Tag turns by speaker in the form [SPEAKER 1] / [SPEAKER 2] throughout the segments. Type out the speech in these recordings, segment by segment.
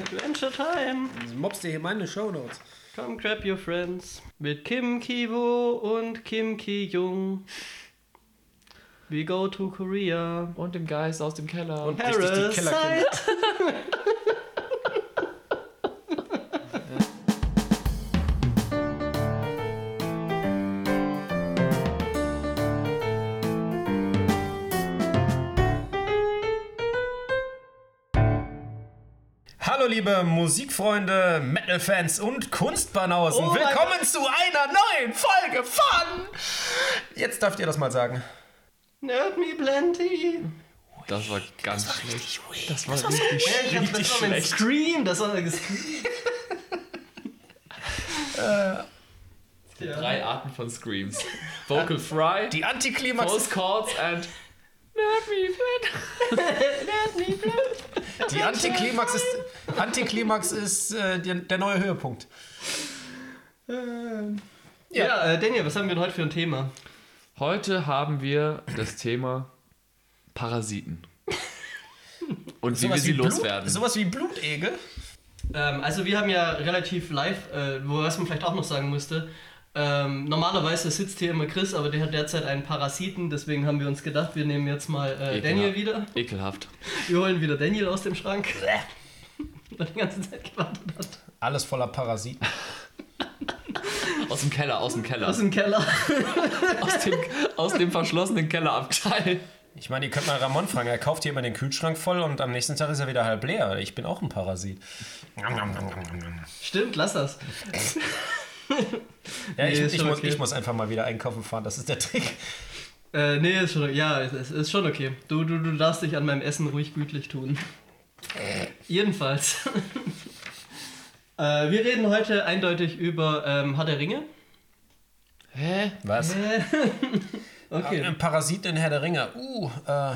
[SPEAKER 1] Adventure Time.
[SPEAKER 2] Mobst dir hier meine Shownotes.
[SPEAKER 1] Come grab your friends. Mit Kim Kiwo und Kim Ki Jung. We go to Korea.
[SPEAKER 3] Und dem Geist aus dem Keller.
[SPEAKER 2] Und richtig die Kellerkinder. liebe Musikfreunde, Metal-Fans und Kunstbanausen.
[SPEAKER 1] Oh
[SPEAKER 2] Willkommen zu einer neuen Folge von... Jetzt dürft ihr das mal sagen.
[SPEAKER 1] Nerd me plenty.
[SPEAKER 3] Das war ganz schlecht. Das war richtig,
[SPEAKER 1] Ja, ich hab,
[SPEAKER 3] richtig
[SPEAKER 1] das war
[SPEAKER 3] schlecht.
[SPEAKER 1] Scream. Das war das
[SPEAKER 3] Drei Arten von Screams. Vocal Fry,
[SPEAKER 2] Die Antiklimax,
[SPEAKER 3] Close Chords and
[SPEAKER 2] die Antiklimax ist, Antiklimax ist äh, der, der neue Höhepunkt.
[SPEAKER 1] Ja, äh, Daniel, was haben wir denn heute für ein Thema?
[SPEAKER 3] Heute haben wir das Thema Parasiten. Und wie wir sie
[SPEAKER 2] Blut,
[SPEAKER 3] loswerden.
[SPEAKER 2] Sowas wie Blutegel.
[SPEAKER 1] Ähm, also wir haben ja relativ live, äh, wo was man vielleicht auch noch sagen müsste. Ähm, normalerweise sitzt hier immer Chris, aber der hat derzeit einen Parasiten, deswegen haben wir uns gedacht, wir nehmen jetzt mal äh,
[SPEAKER 3] Ekelhaft.
[SPEAKER 1] Daniel wieder.
[SPEAKER 3] Ekelhaft.
[SPEAKER 1] Wir holen wieder Daniel aus dem Schrank. Der die ganze Zeit gewartet hat.
[SPEAKER 2] Alles voller Parasiten.
[SPEAKER 3] Aus dem Keller, aus dem Keller.
[SPEAKER 1] Aus dem Keller.
[SPEAKER 3] Aus dem, aus dem verschlossenen Kellerabteil.
[SPEAKER 2] Ich meine, ihr könnt mal Ramon fragen. Er kauft hier immer den Kühlschrank voll und am nächsten Tag ist er wieder halb leer. Ich bin auch ein Parasit.
[SPEAKER 1] Stimmt, lass das.
[SPEAKER 2] Ja,
[SPEAKER 1] Nee,
[SPEAKER 2] ich, ich, muss,
[SPEAKER 1] okay.
[SPEAKER 2] ich muss einfach mal wieder einkaufen fahren. Das ist der Trick.
[SPEAKER 1] Äh, nee, ist schon, ja, ist, ist schon okay. Du, du, du darfst dich an meinem Essen ruhig gütlich tun. Jedenfalls. äh, wir reden heute eindeutig über ähm, Herr der Ringe.
[SPEAKER 3] Hä?
[SPEAKER 2] Was?
[SPEAKER 1] Okay.
[SPEAKER 2] Ein Parasit in Herr der Ringe. Uh, äh,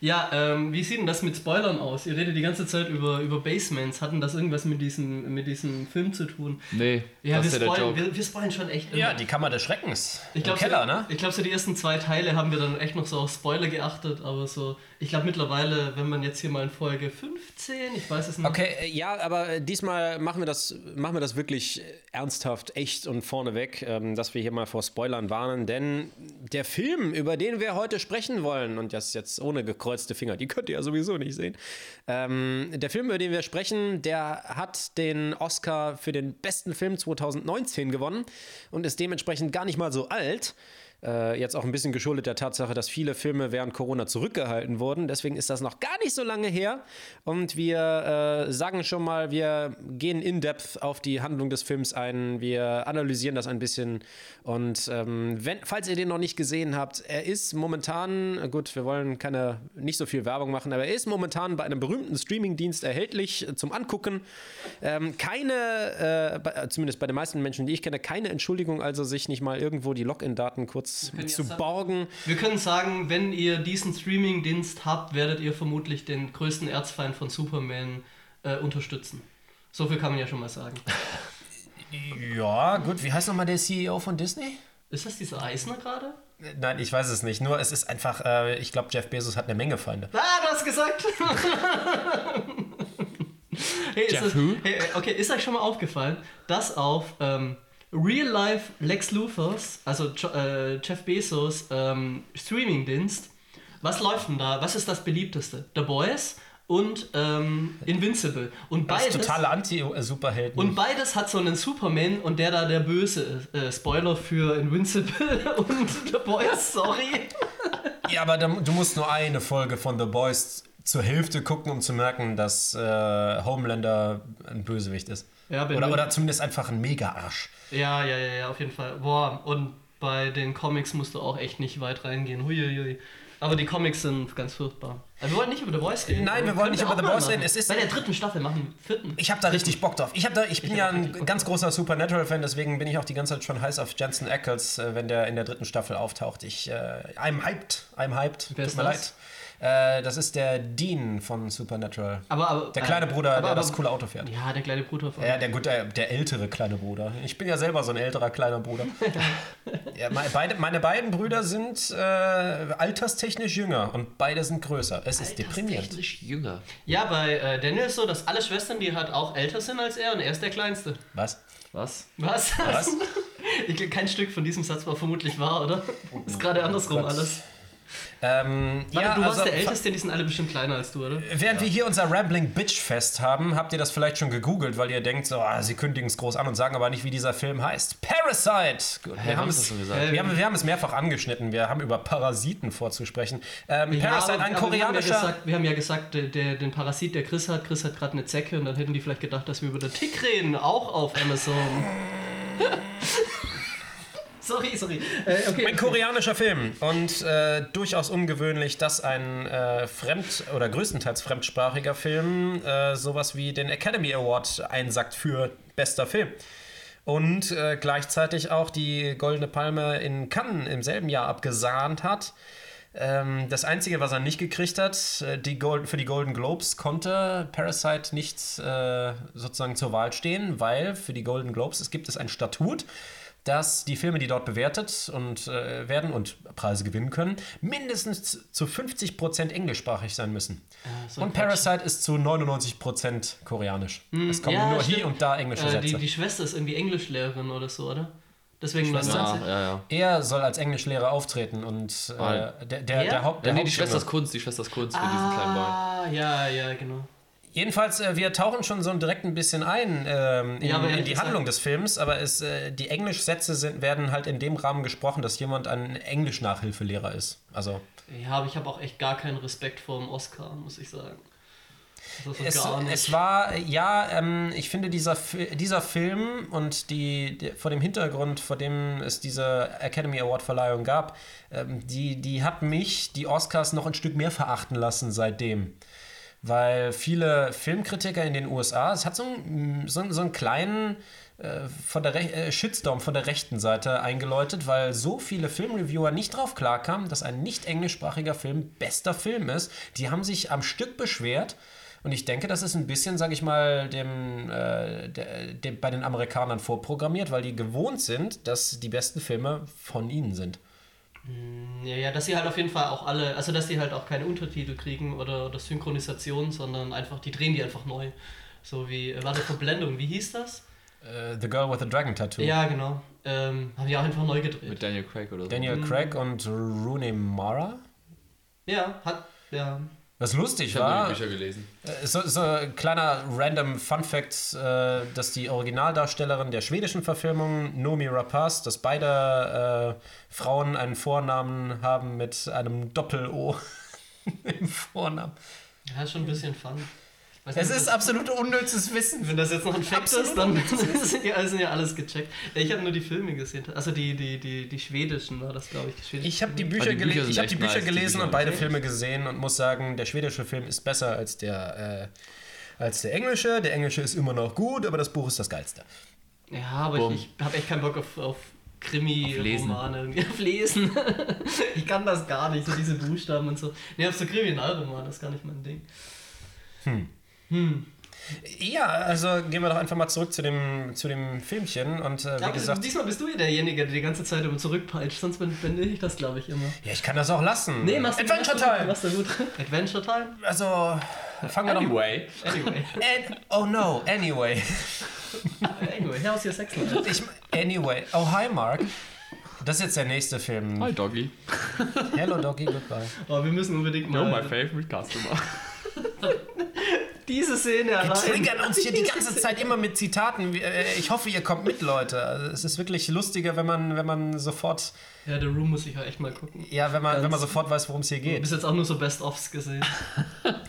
[SPEAKER 1] Ja, ähm, wie sieht denn das mit Spoilern aus? Ihr redet die ganze Zeit über, über Basements. Hatten das irgendwas mit diesem, mit diesem Film zu tun?
[SPEAKER 3] Nee,
[SPEAKER 1] Ja,
[SPEAKER 3] das
[SPEAKER 1] wir
[SPEAKER 3] ist ja der
[SPEAKER 1] spoilern,
[SPEAKER 3] Joke.
[SPEAKER 1] wir, wir spoilern schon echt immer.
[SPEAKER 2] ja, die Kammer des Schreckens.
[SPEAKER 1] Ich glaube,
[SPEAKER 2] Im Keller,
[SPEAKER 1] so,
[SPEAKER 2] ne?
[SPEAKER 1] Ich glaube, so die ersten zwei Teile haben wir dann echt noch so auf Spoiler geachtet, aber so, ich glaube mittlerweile, wenn man jetzt hier mal in Folge 15, ich weiß es nicht.
[SPEAKER 4] Okay, äh, ja, aber äh, diesmal machen wir das, machen wir das wirklich äh, ernsthaft, echt und vorneweg, ähm, dass wir hier mal vor Spoilern warnen, denn der Film, über den wir heute sprechen wollen, und das jetzt ohne gekreuzte Finger, die könnt ihr ja sowieso nicht sehen, ähm, der Film, über den wir sprechen, der hat den Oscar für den besten Film 2019 gewonnen und ist dementsprechend gar nicht mal so alt. Äh, jetzt auch ein bisschen geschuldet der Tatsache, dass viele Filme während Corona zurückgehalten wurden. Deswegen ist das noch gar nicht so lange her. Und wir äh, sagen schon mal, wir gehen in depth auf die Handlung des Films ein. Wir analysieren das ein bisschen. Und ähm, wenn, falls ihr den noch nicht gesehen habt, er ist momentan, gut, wir wollen keine, nicht so viel Werbung machen, aber er ist momentan bei einem berühmten Streamingdienst erhältlich zum Angucken. Ähm, keine, äh, bei, zumindest bei den meisten Menschen, die ich kenne, keine Entschuldigung, also sich nicht mal irgendwo die Login-Daten kurz
[SPEAKER 1] können
[SPEAKER 4] zu borgen.
[SPEAKER 1] Wir können sagen, wenn ihr diesen Streaming-Dienst habt, werdet ihr vermutlich den größten Erzfeind von Superman äh, unterstützen. So viel kann man ja schon mal sagen.
[SPEAKER 2] Ja, gut. Wie heißt nochmal der CEO von Disney?
[SPEAKER 1] Ist das dieser Eisner gerade?
[SPEAKER 2] Äh, Nein, ich weiß es nicht. Nur es ist einfach, äh, ich glaube, Jeff Bezos hat eine Menge Feinde.
[SPEAKER 1] Ah, du hast gesagt! hey, ist
[SPEAKER 3] Jeff
[SPEAKER 1] das,
[SPEAKER 3] who?
[SPEAKER 1] hey, okay, ist euch schon mal aufgefallen, dass auf ähm, Real-Life Lex Luthers, also äh, Jeff Bezos ähm, Streaming-Dienst, was läuft denn da? Was ist das beliebteste? The Boys und ähm, Invincible. Und
[SPEAKER 2] Das ist
[SPEAKER 1] beides,
[SPEAKER 2] totale Anti-Superhelden.
[SPEAKER 1] und beides hat so einen Superman und der da der Böse ist. Äh, Spoiler für Invincible und The Boys, sorry.
[SPEAKER 2] Ja, aber du musst nur eine Folge von The Boys zur Hälfte gucken, um zu merken, dass äh, Homelander ein Bösewicht ist.
[SPEAKER 1] Ja, wenn
[SPEAKER 2] oder, oder zumindest einfach ein Mega-Arsch.
[SPEAKER 1] Ja, ja, ja, ja, auf jeden Fall. Boah, und bei den Comics musst du auch echt nicht weit reingehen. Huiuiui. Aber die Comics sind ganz furchtbar. Aber wir wollen nicht über The Voice reden.
[SPEAKER 2] Nein, wir wollen nicht über The Voice reden. Es ist-
[SPEAKER 1] Bei der dritten Staffel machen, vierten.
[SPEAKER 2] Ich habe da richtig Bock drauf. Ich, hab da, ich bin
[SPEAKER 1] Ich
[SPEAKER 2] ja
[SPEAKER 1] auch richtig
[SPEAKER 2] ein ganz großer Supernatural-Fan, deswegen bin ich auch die ganze Zeit schon heiß auf Jensen Ackles, äh, wenn der in der dritten Staffel auftaucht. Ich, äh, I'm hyped. I'm hyped.
[SPEAKER 1] Wer
[SPEAKER 2] Tut mir
[SPEAKER 1] das?
[SPEAKER 2] leid. Äh, das ist der Dean von Supernatural.
[SPEAKER 1] Aber, aber,
[SPEAKER 2] Der kleine Bruder,
[SPEAKER 1] aber,
[SPEAKER 2] der
[SPEAKER 1] aber,
[SPEAKER 2] das coole Auto fährt.
[SPEAKER 1] Ja, der kleine Bruder von.
[SPEAKER 2] Ja, der, gut, der, der ältere kleine Bruder. Ich bin ja selber so ein älterer kleiner Bruder. ja, meine, beide, meine beiden Brüder sind äh, alterstechnisch jünger und beide sind größer. Es ist deprimierend.
[SPEAKER 3] Technisch jünger.
[SPEAKER 1] Ja, bei äh, Daniel ist so, dass alle Schwestern, die halt auch älter sind als er und er ist der Kleinste.
[SPEAKER 2] Was?
[SPEAKER 3] Was?
[SPEAKER 1] Was?
[SPEAKER 2] Was?
[SPEAKER 1] Ich, kein Stück von diesem Satz war vermutlich wahr, oder? Ist gerade andersrum
[SPEAKER 2] Gott.
[SPEAKER 1] alles.
[SPEAKER 2] Ähm,
[SPEAKER 1] Warte,
[SPEAKER 2] ja,
[SPEAKER 1] du warst
[SPEAKER 2] also,
[SPEAKER 1] der Älteste, die sind alle bestimmt kleiner als du, oder?
[SPEAKER 2] Während wir hier unser Rambling Bitch Fest haben, habt ihr das vielleicht schon gegoogelt, weil ihr denkt, so, ah, sie kündigen es groß an und sagen aber nicht, wie dieser Film heißt. Parasite! Gut, wir,
[SPEAKER 3] Hä,
[SPEAKER 2] haben es,
[SPEAKER 3] gesagt?
[SPEAKER 1] Äh,
[SPEAKER 2] wir, haben, wir haben es mehrfach angeschnitten. Wir haben über Parasiten vorzusprechen. Ähm,
[SPEAKER 1] Ja,
[SPEAKER 2] Parasite,
[SPEAKER 1] aber-
[SPEAKER 2] ein
[SPEAKER 1] aber wir haben ja
[SPEAKER 2] koreanischer.
[SPEAKER 1] gesagt, wir haben ja gesagt, der, der, den Parasit, der Chris hat, Chris hat gerade eine Zecke und dann hätten die vielleicht gedacht, dass wir über den Tick reden, auch auf Amazon. sorry, sorry. Äh, okay.
[SPEAKER 2] Ein koreanischer Film und äh, durchaus ungewöhnlich, dass ein äh, fremd- oder größtenteils fremdsprachiger Film äh, sowas wie den Academy Award einsackt für bester Film. Und äh, gleichzeitig auch die Goldene Palme in Cannes im selben Jahr abgesahnt hat. Ähm, das Einzige, was er nicht gekriegt hat, äh, die Gold für die Golden Globes konnte Parasite nicht äh, sozusagen zur Wahl stehen, weil für die Golden Globes es gibt es ein Statut, dass die Filme, die dort bewertet und äh, werden und Preise gewinnen können, mindestens zu 50% englischsprachig sein müssen.
[SPEAKER 1] so ein
[SPEAKER 2] und Parasite ist zu 99% koreanisch. es kommen
[SPEAKER 1] ja,
[SPEAKER 2] nur
[SPEAKER 1] stimmt.
[SPEAKER 2] hier und da englische
[SPEAKER 1] Äh,
[SPEAKER 2] Sätze.
[SPEAKER 1] die, die Schwester ist irgendwie Englischlehrerin oder so, oder? Deswegen
[SPEAKER 2] Schwester?
[SPEAKER 3] Ja,
[SPEAKER 1] 99.
[SPEAKER 3] ja, ja.
[SPEAKER 2] er soll als Englischlehrer auftreten und äh,
[SPEAKER 3] Ah.
[SPEAKER 2] der, der,
[SPEAKER 1] Wer?
[SPEAKER 2] der Haupt.
[SPEAKER 3] Ja,
[SPEAKER 2] Der
[SPEAKER 3] nee, die. Schwester ist Kunst, die Schwester ist Kunst für diesen kleinen Boy.
[SPEAKER 1] Ah, ja, ja, genau.
[SPEAKER 2] Jedenfalls, äh, wir tauchen schon so direkt ein bisschen ein ähm, in,
[SPEAKER 1] Ja,
[SPEAKER 2] in die Handlung des Films, aber es, äh, die Englischsätze sind, werden halt in dem Rahmen gesprochen, dass jemand ein Englisch-Nachhilfelehrer ist. Also
[SPEAKER 1] Ja, aber ich habe auch echt gar keinen Respekt vor dem Oscar, muss ich sagen.
[SPEAKER 2] Es, es war, ja, ähm, ich finde dieser, dieser Film und die, die, vor dem Hintergrund, vor dem es diese Academy Award-Verleihung gab, ähm, die, die hat mich, die Oscars, noch ein Stück mehr verachten lassen seitdem. Weil viele Filmkritiker in den USA, es hat so einen, so, so einen kleinen äh, von der äh, Shitstorm von der rechten Seite eingeläutet, weil so viele Filmreviewer nicht drauf klarkamen, dass ein nicht englischsprachiger Film bester Film ist. Die haben sich am Stück beschwert. Und ich denke, das ist ein bisschen, sage ich mal, dem, äh, der, dem, bei den Amerikanern vorprogrammiert, weil die gewohnt sind, dass die besten Filme von ihnen sind.
[SPEAKER 1] Ja, ja, dass sie halt auf jeden Fall auch alle, also dass die halt auch keine Untertitel kriegen oder, oder Synchronisation, sondern einfach, die drehen die einfach neu. So wie, äh, warte, Verblendung, wie hieß das?
[SPEAKER 2] Äh, the Girl with the Dragon Tattoo.
[SPEAKER 1] Ja, genau. Ähm, haben die auch einfach neu gedreht.
[SPEAKER 3] Mit Daniel Craig oder so.
[SPEAKER 2] Daniel Craig und Rooney Mara.
[SPEAKER 1] Ja, hat, ja.
[SPEAKER 2] Was lustig
[SPEAKER 3] Ich habe
[SPEAKER 2] war,
[SPEAKER 3] die Bücher gelesen.
[SPEAKER 2] äh, so, so ein kleiner random Fun Fact, äh, dass die Originaldarstellerin der schwedischen Verfilmung, Nomi Rapaz, dass beide äh, Frauen einen Vornamen haben mit einem Doppel-O im Vornamen.
[SPEAKER 1] Ja, ist schon ein bisschen fun. Weiß
[SPEAKER 2] Es ist absolut unnützes Wissen.
[SPEAKER 1] wenn das jetzt noch ein Fact ist, dann sind ja, sind ja alles gecheckt. Ich habe nur die Filme gesehen. Also die, die, die, die schwedischen war das, glaube ich. Die
[SPEAKER 2] Ich habe die. Bücher,
[SPEAKER 3] Ah, die Bücher
[SPEAKER 2] ich hab die Bücher
[SPEAKER 3] nice, die
[SPEAKER 2] gelesen
[SPEAKER 3] Bücher.
[SPEAKER 2] und beide
[SPEAKER 1] Okay.
[SPEAKER 2] Filme gesehen und muss sagen, der schwedische Film ist besser als der, äh, als der englische. Der englische ist immer noch gut, aber das Buch ist das geilste.
[SPEAKER 1] Ja, aber
[SPEAKER 3] Bumm.
[SPEAKER 1] ich, ich habe echt keinen Bock auf, auf
[SPEAKER 3] Auf Lesen.
[SPEAKER 1] Krimi-Romane. irgendwie. Auf Lesen. ich kann das gar nicht, so diese Buchstaben und so. Nee, auf so Kriminalromane, das ist gar nicht mein Ding.
[SPEAKER 2] Ja, also gehen wir doch einfach mal zurück zu dem, zu dem Filmchen und äh, wie
[SPEAKER 1] Aber
[SPEAKER 2] gesagt,
[SPEAKER 1] diesmal bist du ja derjenige, der die ganze Zeit immer zurückpeitscht, sonst bin, bin ich das, glaube ich, immer.
[SPEAKER 2] ja, ich kann das auch lassen.
[SPEAKER 1] Nee, machst du
[SPEAKER 2] Adventure Time.
[SPEAKER 1] Machst du gut. Adventure Time?
[SPEAKER 2] Also fangen wir doch
[SPEAKER 3] Anyway.
[SPEAKER 1] Anyway.
[SPEAKER 2] An oh no, anyway.
[SPEAKER 1] anyway, how's your sex life?
[SPEAKER 2] Ich, anyway. Oh, hi Mark. Das ist jetzt der nächste Film.
[SPEAKER 3] Hi, Doggy.
[SPEAKER 2] Hello Doggy, goodbye.
[SPEAKER 1] Oh, wir müssen unbedingt
[SPEAKER 3] You're my
[SPEAKER 1] mal
[SPEAKER 3] favorite customer.
[SPEAKER 1] diese Szene
[SPEAKER 2] Wir
[SPEAKER 1] allein.
[SPEAKER 2] triggern uns hier die ganze Zeit immer mit Zitaten. Äh, Ich hoffe, ihr kommt mit, Leute. Also, es ist wirklich lustiger, wenn man, wenn man sofort,
[SPEAKER 1] Ja, The Room muss ich ja echt mal gucken.
[SPEAKER 2] ja, wenn man,
[SPEAKER 1] Ganz-
[SPEAKER 2] wenn man sofort weiß, worum es hier
[SPEAKER 1] Du
[SPEAKER 2] geht.
[SPEAKER 1] bist jetzt auch nur so Best-ofs gesehen.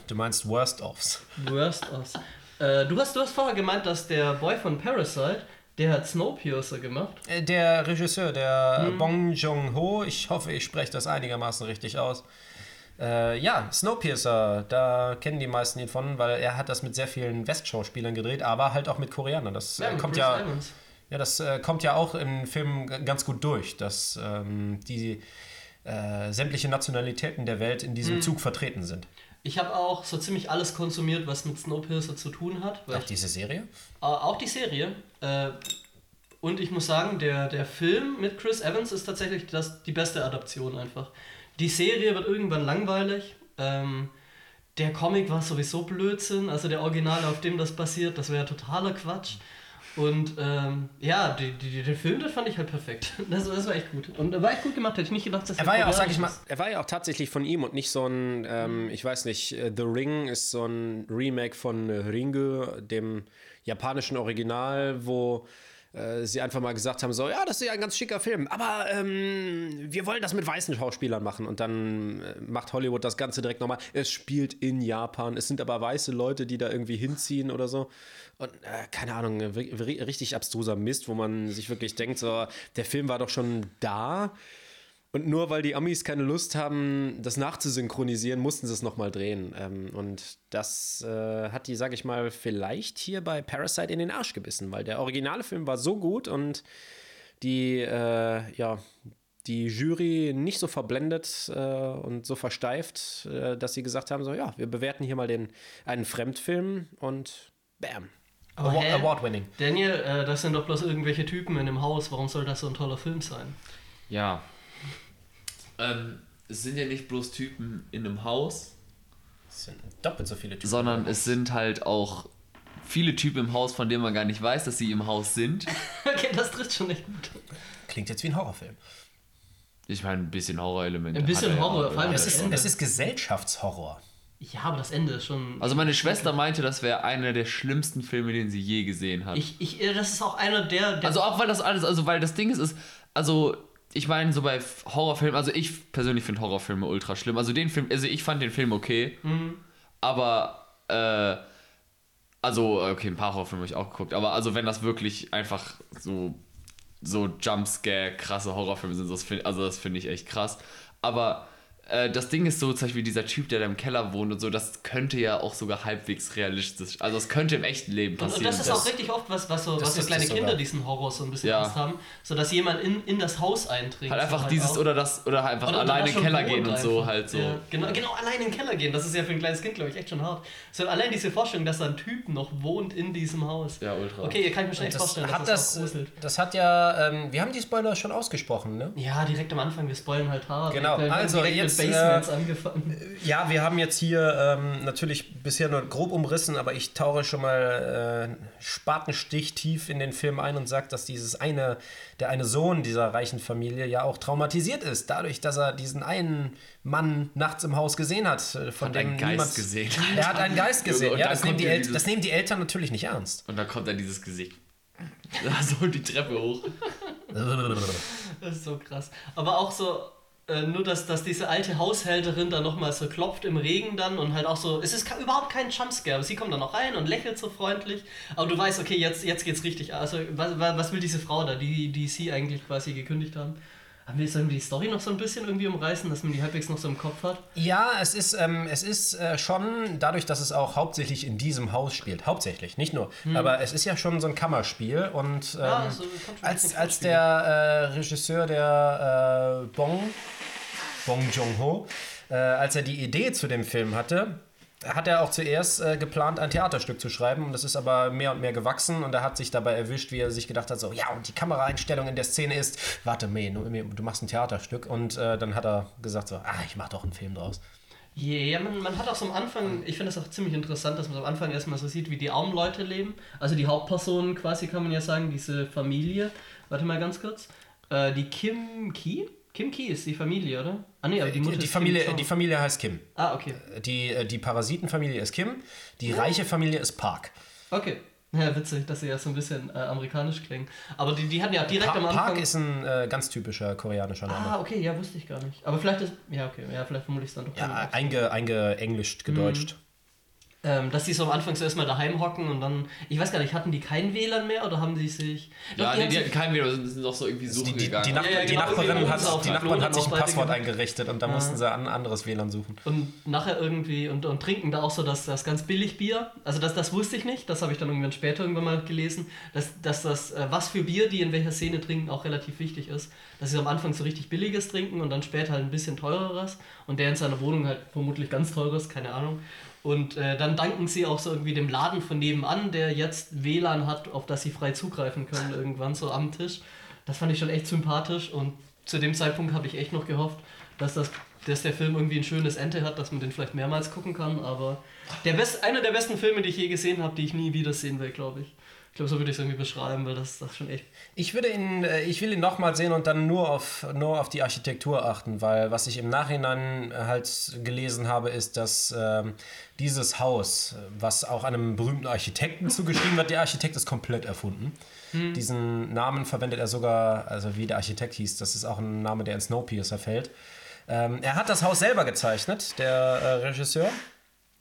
[SPEAKER 2] Du meinst Worst-Offs.
[SPEAKER 1] Worst-ofs. Äh, du, hast, du hast vorher gemeint, dass der Boy von Parasite, der hat Snowpiercer gemacht.
[SPEAKER 2] Äh, Der Regisseur, der
[SPEAKER 1] Hm.
[SPEAKER 2] Bong Joon-ho, ich hoffe, ich spreche das einigermaßen richtig aus. Äh, ja, Snowpiercer, da kennen die meisten ihn von, weil er hat das mit sehr vielen Westschauspielern gedreht, aber halt auch mit Koreanern. Das äh,
[SPEAKER 1] mit
[SPEAKER 2] kommt ja,
[SPEAKER 1] Evans.
[SPEAKER 2] ja, das äh, kommt ja auch im Film ganz gut durch, dass ähm, die äh, sämtliche Nationalitäten der Welt in diesem Zug vertreten sind.
[SPEAKER 1] Ich habe auch so ziemlich alles konsumiert, was mit Snowpiercer zu tun hat.
[SPEAKER 2] Auch diese Serie?
[SPEAKER 1] Äh, auch die Serie. Äh, und ich muss sagen, der, der Film mit Chris Evans ist tatsächlich das, die beste Adaption einfach. Die Serie wird irgendwann langweilig. Ähm, der Comic war sowieso Blödsinn. Also der Original, auf dem das basiert, das wäre totaler Quatsch. Und ähm, ja, die, die, den Film, das fand ich halt perfekt. Das, das war echt gut. Und war echt gut gemacht. Hätte ich nicht gedacht, dass
[SPEAKER 2] Er war ja auch, sag ich mal.
[SPEAKER 4] Er war ja auch tatsächlich von ihm und nicht so ein, ähm, ich weiß nicht, äh, The Ring ist so ein Remake von äh, Ringu, dem japanischen Original, wo äh, sie einfach mal gesagt haben, so, ja, das ist ja ein ganz schicker Film, aber ähm, wir wollen das mit weißen Schauspielern machen und dann äh, macht Hollywood das Ganze direkt nochmal. Es spielt in Japan, es sind aber weiße Leute, die da irgendwie hinziehen oder so und äh, keine Ahnung, ri- richtig abstruser Mist, wo man sich wirklich denkt, so, der Film war doch schon da. Und nur weil die Amis keine Lust haben, das nachzusynchronisieren, mussten sie es nochmal drehen. Ähm, und das äh, hat die, sag ich mal, vielleicht hier bei Parasite in den Arsch gebissen, weil der originale Film war so gut und die, äh, ja, die Jury nicht so verblendet äh, und so versteift, äh, dass sie gesagt haben: so, ja, wir bewerten hier mal den, einen Fremdfilm und bam.
[SPEAKER 1] Hä?
[SPEAKER 2] Award-winning.
[SPEAKER 1] Daniel, äh, das sind doch bloß irgendwelche Typen in einem Haus. Warum soll das so ein toller Film sein?
[SPEAKER 3] Ja. Ähm, es sind ja nicht bloß Typen in einem Haus,
[SPEAKER 2] Es sind doppelt so viele Typen.
[SPEAKER 3] sondern es sind halt auch viele Typen im Haus, von denen man gar nicht weiß, dass sie im Haus sind.
[SPEAKER 1] okay, das trifft schon echt gut.
[SPEAKER 2] Klingt jetzt wie ein Horrorfilm.
[SPEAKER 3] Ich meine, ein bisschen Horrorelemente.
[SPEAKER 1] Ein bisschen Horror, vor allem.
[SPEAKER 2] Es ist, es ist Gesellschaftshorror.
[SPEAKER 1] Ja, aber das Ende ist schon.
[SPEAKER 3] Also meine Schwester meinte, das wäre einer der schlimmsten Filme, den sie je gesehen hat.
[SPEAKER 1] ich, ich, äh, das ist auch einer der. der
[SPEAKER 3] Also auch weil das alles, also weil das Ding ist, ist, also ich meine, so bei Horrorfilmen, also ich persönlich finde Horrorfilme ultra schlimm. Also den Film, also ich fand den Film okay, aber äh, also okay, ein paar Horrorfilme habe ich auch geguckt, aber also wenn das wirklich einfach so so Jumpscare krasse Horrorfilme sind, das find, also das finde ich echt krass. Aber äh, das Ding ist so, zum Beispiel dieser Typ, der da im Keller wohnt und so, das könnte ja auch sogar halbwegs realistisch, also es könnte im echten Leben
[SPEAKER 1] und,
[SPEAKER 3] passieren.
[SPEAKER 1] und das ist auch richtig oft was, was so,
[SPEAKER 2] das
[SPEAKER 1] was so kleine Kinder
[SPEAKER 2] sogar.
[SPEAKER 1] diesen Horror so ein bisschen
[SPEAKER 3] Ja.
[SPEAKER 1] Angst haben, so dass jemand in, in das Haus eintrinkt.
[SPEAKER 3] halt einfach
[SPEAKER 1] so
[SPEAKER 3] dieses
[SPEAKER 1] auch.
[SPEAKER 3] oder das oder einfach
[SPEAKER 1] Oder- oder
[SPEAKER 3] alleine in den Keller gehen und so
[SPEAKER 1] einfach.
[SPEAKER 3] halt so.
[SPEAKER 1] Ja, genau, genau, allein in den Keller gehen, das ist ja für ein kleines Kind, glaube ich, echt schon hart. So allein diese Vorstellung, dass da ein Typ noch wohnt in diesem Haus.
[SPEAKER 3] Ja, ultra.
[SPEAKER 1] Okay, ihr kann ich mir schon echt
[SPEAKER 2] Das
[SPEAKER 1] vorstellen,
[SPEAKER 2] hat,
[SPEAKER 1] dass
[SPEAKER 2] das,
[SPEAKER 1] das
[SPEAKER 2] das hat ja, ähm, wir haben die Spoiler schon ausgesprochen, ne?
[SPEAKER 1] Ja, direkt am Anfang, wir spoilen halt hart.
[SPEAKER 2] Genau, also jetzt,
[SPEAKER 1] Basements
[SPEAKER 2] äh,
[SPEAKER 1] angefangen.
[SPEAKER 2] Ja, wir haben jetzt hier ähm, natürlich bisher nur grob umrissen, aber ich tauche schon mal äh, Spatenstich tief in den Film ein und sage, dass dieses eine, der eine Sohn dieser reichen Familie ja auch traumatisiert ist, dadurch, dass er diesen einen Mann nachts im Haus gesehen hat, äh, von
[SPEAKER 3] Hat
[SPEAKER 2] dem
[SPEAKER 3] einen Geist
[SPEAKER 2] niemand
[SPEAKER 3] gesehen.
[SPEAKER 2] Er hat einen Geist gesehen.
[SPEAKER 3] und
[SPEAKER 2] Ja, das nehmen, El
[SPEAKER 3] dieses-
[SPEAKER 2] das nehmen die Eltern natürlich nicht ernst.
[SPEAKER 3] Und dann kommt dann dieses Gesicht. so die Treppe hoch.
[SPEAKER 1] Das ist so krass. Aber auch so, äh, nur dass, dass diese alte Haushälterin da nochmal so klopft im Regen dann und halt auch so, es ist überhaupt kein Jumpscare, aber sie kommt dann noch rein und lächelt so freundlich, aber du weißt, okay, jetzt, jetzt geht's richtig. Also, was, was was will diese Frau da, die, die sie eigentlich quasi gekündigt haben? Haben wir jetzt irgendwie die Story noch so ein bisschen irgendwie umreißen, dass man die halbwegs noch so im Kopf hat?
[SPEAKER 2] Ja, es ist, ähm, es ist äh, schon, dadurch, dass es auch hauptsächlich in diesem Haus spielt, hauptsächlich, nicht nur, aber es ist ja schon so ein Kammerspiel und ähm,
[SPEAKER 1] Ja, also,
[SPEAKER 2] als, als der äh, Regisseur der äh, Bong, Bong Joon-ho, äh, als er die Idee zu dem Film hatte, hat er auch zuerst äh, geplant, ein Theaterstück zu schreiben und das ist aber mehr und mehr gewachsen und er hat sich dabei erwischt, wie er sich gedacht hat, so, ja, und die Kameraeinstellung in der Szene ist, warte, nee, du, machst ein Theaterstück und äh, dann hat er gesagt so, ah, ich mach doch einen Film draus.
[SPEAKER 1] Ja, man, man hat auch so am Anfang, ich finde das auch ziemlich interessant, dass man am Anfang erstmal so sieht, wie die armen Leute leben. Also die Hauptpersonen quasi, kann man ja sagen, diese Familie. Warte mal ganz kurz. Äh, die Kim Ki? Kim Ki ist die Familie, oder? Ah nee, aber die
[SPEAKER 2] Die,
[SPEAKER 1] Mutter
[SPEAKER 2] die,
[SPEAKER 1] ist
[SPEAKER 2] Familie, die Familie heißt Kim.
[SPEAKER 1] Ah, okay.
[SPEAKER 2] Die, äh, die Parasitenfamilie ist Kim, die reiche Familie ist Park.
[SPEAKER 1] Okay. Ja, witzig, dass sie ja so ein bisschen äh, amerikanisch klingen. Aber die, die hatten ja direkt
[SPEAKER 2] Pa
[SPEAKER 1] am Anfang...
[SPEAKER 2] Park ist ein äh, ganz typischer koreanischer Name.
[SPEAKER 1] ah, okay, ja, wusste ich gar nicht. Aber vielleicht ist... Ja, okay, ja, vielleicht vermute ich es dann doch.
[SPEAKER 2] ja, einge, eingeenglischt, gedeutscht.
[SPEAKER 1] Ähm, dass die so am Anfang so erstmal daheim hocken und dann, ich weiß gar nicht, hatten die kein WLAN mehr oder haben die sich.
[SPEAKER 3] Ja,
[SPEAKER 1] Doch,
[SPEAKER 3] die,
[SPEAKER 1] haben
[SPEAKER 3] die
[SPEAKER 1] sich-
[SPEAKER 3] hatten keinen Video, sind sind doch so irgendwie
[SPEAKER 2] Die,
[SPEAKER 3] suchen
[SPEAKER 2] die, die,
[SPEAKER 3] gegangen.
[SPEAKER 2] Nach
[SPEAKER 1] Ja, ja,
[SPEAKER 2] die
[SPEAKER 1] genau,
[SPEAKER 2] Nachbarin hat,
[SPEAKER 1] auf
[SPEAKER 2] die
[SPEAKER 1] der
[SPEAKER 2] Nachbarin hat sich ein Passwort
[SPEAKER 1] gemacht.
[SPEAKER 2] eingerichtet und da mussten sie ein anderes WLAN suchen.
[SPEAKER 1] Und nachher irgendwie und, und trinken da auch so das, das ganz billig Bier. Also das, das wusste ich nicht, das habe ich dann irgendwann später irgendwann mal gelesen, dass, dass das, äh, was für Bier die in welcher Szene trinken, auch relativ wichtig ist. Dass sie am Anfang so richtig billiges trinken und dann später halt ein bisschen teureres und der in seiner Wohnung halt vermutlich ganz teures, keine Ahnung. Und äh, dann danken sie auch so irgendwie dem Laden von nebenan, der jetzt WLAN hat, auf das sie frei zugreifen können, irgendwann so am Tisch. Das fand ich schon echt sympathisch und zu dem Zeitpunkt habe ich echt noch gehofft, dass, das, dass der Film irgendwie ein schönes Ende hat, dass man den vielleicht mehrmals gucken kann. Aber der best, einer der besten Filme, die ich je gesehen habe, die ich nie wieder sehen will, glaube ich. Ich glaube, so würde ich es irgendwie beschreiben, weil das, das schon echt.
[SPEAKER 2] Ich würde ihn, äh, ich will ihn nochmal sehen und dann nur auf, nur auf die Architektur achten, weil was ich im Nachhinein halt gelesen habe, ist, dass ähm, dieses Haus, was auch einem berühmten Architekten zugeschrieben wird, der Architekt ist komplett erfunden. Diesen Namen verwendet er sogar, also wie der Architekt hieß, das ist auch ein Name, der in Snowpiercer fällt. Ähm, er hat das Haus selber gezeichnet, der äh, Regisseur.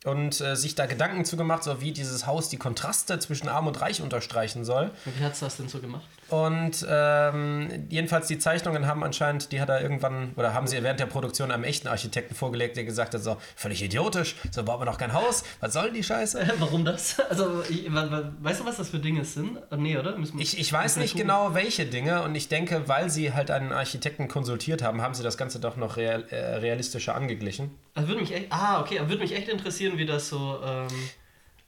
[SPEAKER 2] Und äh, sich da Gedanken zu gemacht, so wie dieses Haus die Kontraste zwischen Arm und Reich unterstreichen soll.
[SPEAKER 1] Wie hat es das denn so gemacht?
[SPEAKER 2] Und ähm, jedenfalls die Zeichnungen haben anscheinend, die hat er irgendwann, oder haben sie während der Produktion einem echten Architekten vorgelegt, der gesagt hat, so, völlig idiotisch, so baut man doch kein Haus, was soll die Scheiße?
[SPEAKER 1] Warum das? Also, ich, weißt du, was das für Dinge sind? Ah, nee, oder? Wir-
[SPEAKER 2] Ich, ich weiß nicht genau, welche Dinge und ich denke, weil sie halt einen Architekten konsultiert haben, haben sie das Ganze doch noch real, äh, realistischer angeglichen.
[SPEAKER 1] Also würde mich echt, ah, okay, würde mich echt interessieren, wie das so ähm,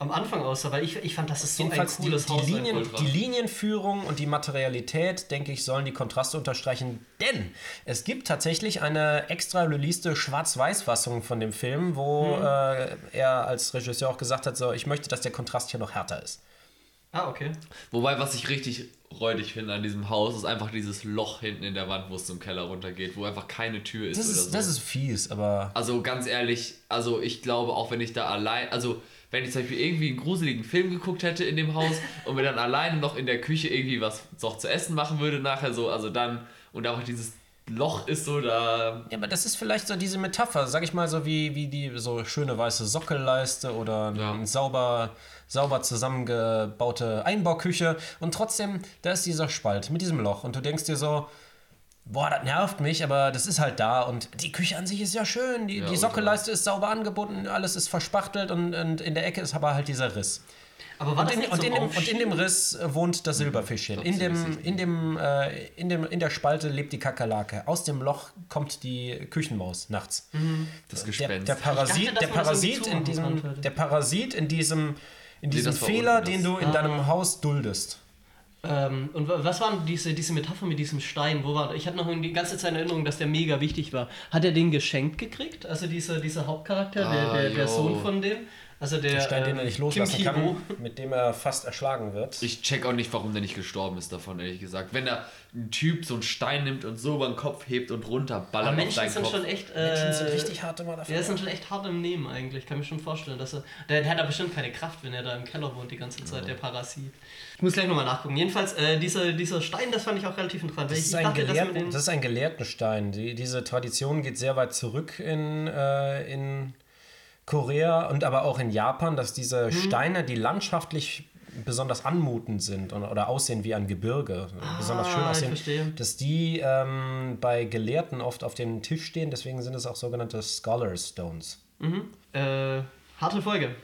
[SPEAKER 1] am Anfang aussah, weil ich, ich fand, das ist so
[SPEAKER 2] Jedenfalls
[SPEAKER 1] ein cooles
[SPEAKER 2] die,
[SPEAKER 1] Haus.
[SPEAKER 2] die, Linien,
[SPEAKER 3] Ultra.
[SPEAKER 2] die Linienführung und die Materialität, denke ich, sollen die Kontraste unterstreichen. Denn es gibt tatsächlich eine extra releaste Schwarz-Weiß-Fassung von dem Film, wo
[SPEAKER 1] Mhm.
[SPEAKER 2] äh, er als Regisseur auch gesagt hat, so, ich möchte, dass der Kontrast hier noch härter ist.
[SPEAKER 1] Ah, okay.
[SPEAKER 3] Wobei, was ich richtig räudig finde an diesem Haus, ist einfach dieses Loch hinten in der Wand, wo es zum Keller runtergeht, wo einfach keine Tür ist
[SPEAKER 2] Das
[SPEAKER 3] oder
[SPEAKER 2] ist,
[SPEAKER 3] so.
[SPEAKER 2] das ist fies, aber
[SPEAKER 3] Also ganz ehrlich, also ich glaube, auch wenn ich da allein, also wenn ich zum Beispiel irgendwie einen gruseligen Film geguckt hätte in dem Haus und mir dann alleine noch in der Küche irgendwie was noch zu essen machen würde nachher so, also dann und einfach dieses Loch ist so da.
[SPEAKER 2] Ja, aber das ist vielleicht so diese Metapher, sag ich mal, so wie, wie die so schöne weiße Sockelleiste oder
[SPEAKER 3] Ja.
[SPEAKER 2] ein sauber, sauber zusammengebaute Einbauküche. Und trotzdem, da ist dieser Spalt mit diesem Loch. Und du denkst dir so, boah, das nervt mich, aber das ist halt da. Und die Küche an sich ist ja schön. Die,
[SPEAKER 3] Ja,
[SPEAKER 2] die. Sockelleiste ist sauber angebunden, alles ist verspachtelt und, und in der Ecke ist aber halt dieser Riss.
[SPEAKER 1] Aber war
[SPEAKER 2] Und
[SPEAKER 1] das
[SPEAKER 2] in,
[SPEAKER 1] nicht
[SPEAKER 2] und,
[SPEAKER 1] so
[SPEAKER 2] in dem, und in dem Riss äh, wohnt das Silberfischchen.
[SPEAKER 3] Das
[SPEAKER 2] In, dem, in, dem, äh, in, dem, in der Spalte lebt die Kakerlake. Aus dem Loch kommt die Küchenmaus nachts.
[SPEAKER 3] Das
[SPEAKER 2] Der,
[SPEAKER 3] Gespenst.
[SPEAKER 2] der Parasit,
[SPEAKER 1] dachte,
[SPEAKER 2] der
[SPEAKER 1] das
[SPEAKER 2] in diesem,
[SPEAKER 1] konnte.
[SPEAKER 2] der Parasit in diesem, in diesem
[SPEAKER 3] das war
[SPEAKER 2] Fehler, den
[SPEAKER 3] das-
[SPEAKER 2] du in deinem Haus duldest.
[SPEAKER 1] Ähm, und wa- was waren diese, diese Metapher mit diesem Stein? Wo war Ich hatte noch die ganze Zeit in Erinnerung, dass der mega wichtig war. Hat er den geschenkt gekriegt? Also dieser, dieser Hauptcharakter, der,
[SPEAKER 3] Ah,
[SPEAKER 1] der, der
[SPEAKER 3] jo.
[SPEAKER 1] Sohn von dem? Also der,
[SPEAKER 2] Der Stein, den er
[SPEAKER 1] ähm,
[SPEAKER 2] nicht loslassen kann, mit dem er fast erschlagen wird.
[SPEAKER 3] Ich check auch nicht, warum der nicht gestorben ist davon, ehrlich gesagt. Wenn da ein Typ so einen Stein nimmt und so über den Kopf hebt und runterballert
[SPEAKER 1] Aber
[SPEAKER 3] auf
[SPEAKER 1] Menschen sind
[SPEAKER 3] Kopf.
[SPEAKER 1] schon echt. Äh,
[SPEAKER 2] Menschen sind richtig harte Motherfucker.
[SPEAKER 1] Ja, das sind schon echt hart im Nehmen eigentlich. Kann mir schon vorstellen, dass er. Der, der hat da bestimmt keine Kraft, wenn er da im Keller wohnt die ganze Zeit, der Parasit. Ich muss gleich nochmal nachgucken. Jedenfalls, äh, dieser, dieser Stein, das fand ich auch relativ interessant.
[SPEAKER 2] Das ist, ein
[SPEAKER 1] dachte,
[SPEAKER 2] Gelehrten,
[SPEAKER 1] den.
[SPEAKER 2] das ist ein Gelehrtenstein. Die, diese Tradition geht sehr weit zurück in, äh, in Korea und aber auch in Japan, dass diese
[SPEAKER 1] Mhm.
[SPEAKER 2] Steine, die landschaftlich besonders anmutend sind oder aussehen wie ein Gebirge, besonders schön
[SPEAKER 1] Ah,
[SPEAKER 2] aussehen, dass die ähm, bei Gelehrten oft auf dem Tisch stehen. Deswegen sind es auch sogenannte Scholar Stones.
[SPEAKER 1] Äh, harte Folge.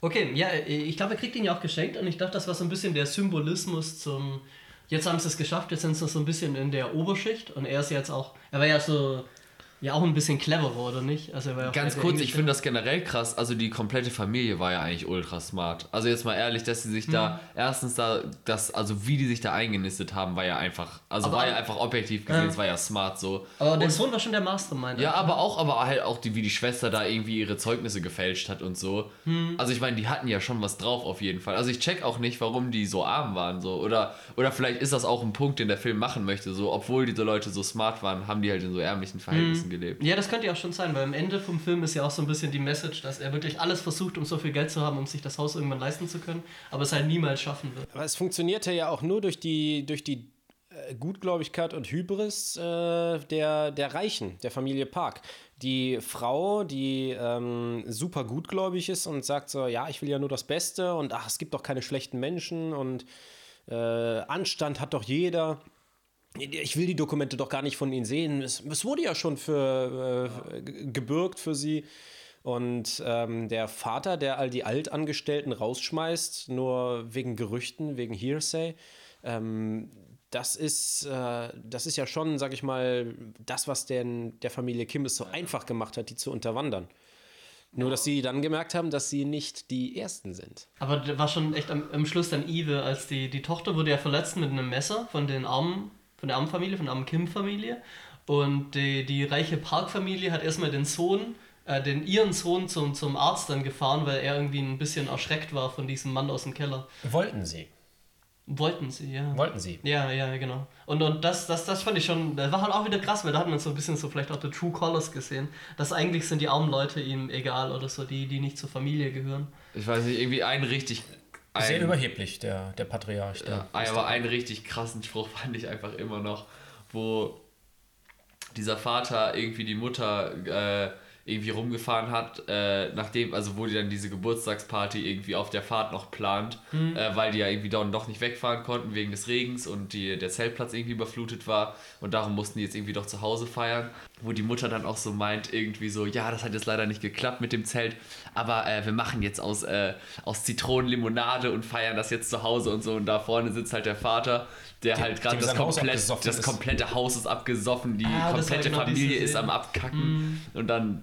[SPEAKER 1] Okay, ja, ich glaube, er kriegt ihn ja auch geschenkt und ich dachte, das war so ein bisschen der Symbolismus zum. Jetzt haben sie es geschafft, jetzt sind sie so ein bisschen in der Oberschicht und er ist jetzt auch. Er war ja so. Ja, auch ein bisschen cleverer, oder nicht? Also
[SPEAKER 3] Ganz kurz, ich finde das generell krass. Also die komplette Familie war ja eigentlich ultra smart. Also jetzt mal ehrlich, dass sie sich
[SPEAKER 1] Mhm.
[SPEAKER 3] da erstens da, das, also wie die sich da eingenistet haben, war ja einfach, also
[SPEAKER 1] Aber-
[SPEAKER 3] war ja einfach objektiv gesehen,
[SPEAKER 1] Ja.
[SPEAKER 3] es war ja smart so.
[SPEAKER 1] Aber der Sohn war schon der Mastermind.
[SPEAKER 3] ja, aber auch, aber halt auch die, wie die Schwester da irgendwie ihre Zeugnisse gefälscht hat und so.
[SPEAKER 1] Hm.
[SPEAKER 3] Also ich meine, die hatten ja schon was drauf auf jeden Fall. Also ich check auch nicht, warum die so arm waren so. Oder, oder vielleicht ist das auch ein Punkt, den der Film machen möchte. So, obwohl diese Leute so smart waren, haben die halt in so ärmlichen Verhältnissen gelebt.
[SPEAKER 1] Ja, das könnte ja auch schon sein, weil am Ende vom Film ist ja auch so ein bisschen die Message, dass er wirklich alles versucht, um so viel Geld zu haben, um sich das Haus irgendwann leisten zu können, aber es halt niemals schaffen wird.
[SPEAKER 4] Aber es funktionierte ja auch nur durch die, durch die äh, Gutgläubigkeit und Hybris äh, der, der Reichen, der Familie Park.
[SPEAKER 2] die Frau, die ähm, super gutgläubig ist und sagt so, ja, ich will ja nur das Beste und ach, es gibt doch keine schlechten Menschen und äh, Anstand hat doch jeder. Ich will die Dokumente doch gar nicht von ihnen sehen. Es, es wurde ja schon für äh, gebürgt für sie. Und ähm, der Vater, der all die Altangestellten rausschmeißt, nur wegen Gerüchten, wegen Hearsay, ähm, das ist, äh, das ist ja schon, sag ich mal, das, was den, der Familie Kim es so einfach gemacht hat, die zu unterwandern. Nur, dass sie dann gemerkt haben, dass sie nicht die Ersten sind.
[SPEAKER 1] Aber der war schon echt am, am Schluss dann evil, als die, die Tochter wurde ja verletzt mit einem Messer von den armen, von der armen Familie, von der armen Kim-Familie. Und die, die reiche Park-Familie hat erstmal den Sohn, äh, den ihren Sohn zum, zum Arzt dann gefahren, weil er irgendwie ein bisschen erschreckt war von diesem Mann aus dem Keller.
[SPEAKER 2] Wollten sie.
[SPEAKER 1] Wollten sie, ja.
[SPEAKER 2] Wollten sie.
[SPEAKER 1] Ja, ja, genau. Und, und das, das, das fand ich schon, das war halt auch wieder krass, weil da hat man so ein bisschen so vielleicht auch die True Colors gesehen, dass eigentlich sind die armen Leute ihm egal oder so, die, die nicht zur Familie gehören.
[SPEAKER 3] Ich weiß nicht, irgendwie ein richtig.
[SPEAKER 2] Sehr überheblich, der, der Patriarch. Der
[SPEAKER 3] ja, aber einen richtig krassen Spruch fand ich einfach immer noch, wo dieser Vater irgendwie die Mutter äh, irgendwie rumgefahren hat, äh, nachdem, also wo die dann diese Geburtstagsparty irgendwie auf der Fahrt noch plant, äh, weil die ja irgendwie dann doch nicht wegfahren konnten wegen des Regens und die, der Zeltplatz irgendwie überflutet war und darum mussten die jetzt irgendwie doch zu Hause feiern, wo die Mutter dann auch so meint, irgendwie so, ja, das hat jetzt leider nicht geklappt mit dem Zelt, aber äh, wir machen jetzt aus, äh, aus Zitronenlimonade und feiern das jetzt zu Hause und so. Und da vorne sitzt halt der Vater, der halt gerade
[SPEAKER 2] dem
[SPEAKER 3] das, komplett, das komplette Haus ist abgesoffen, die
[SPEAKER 1] Ah,
[SPEAKER 3] komplette Familie ist am Abkacken und dann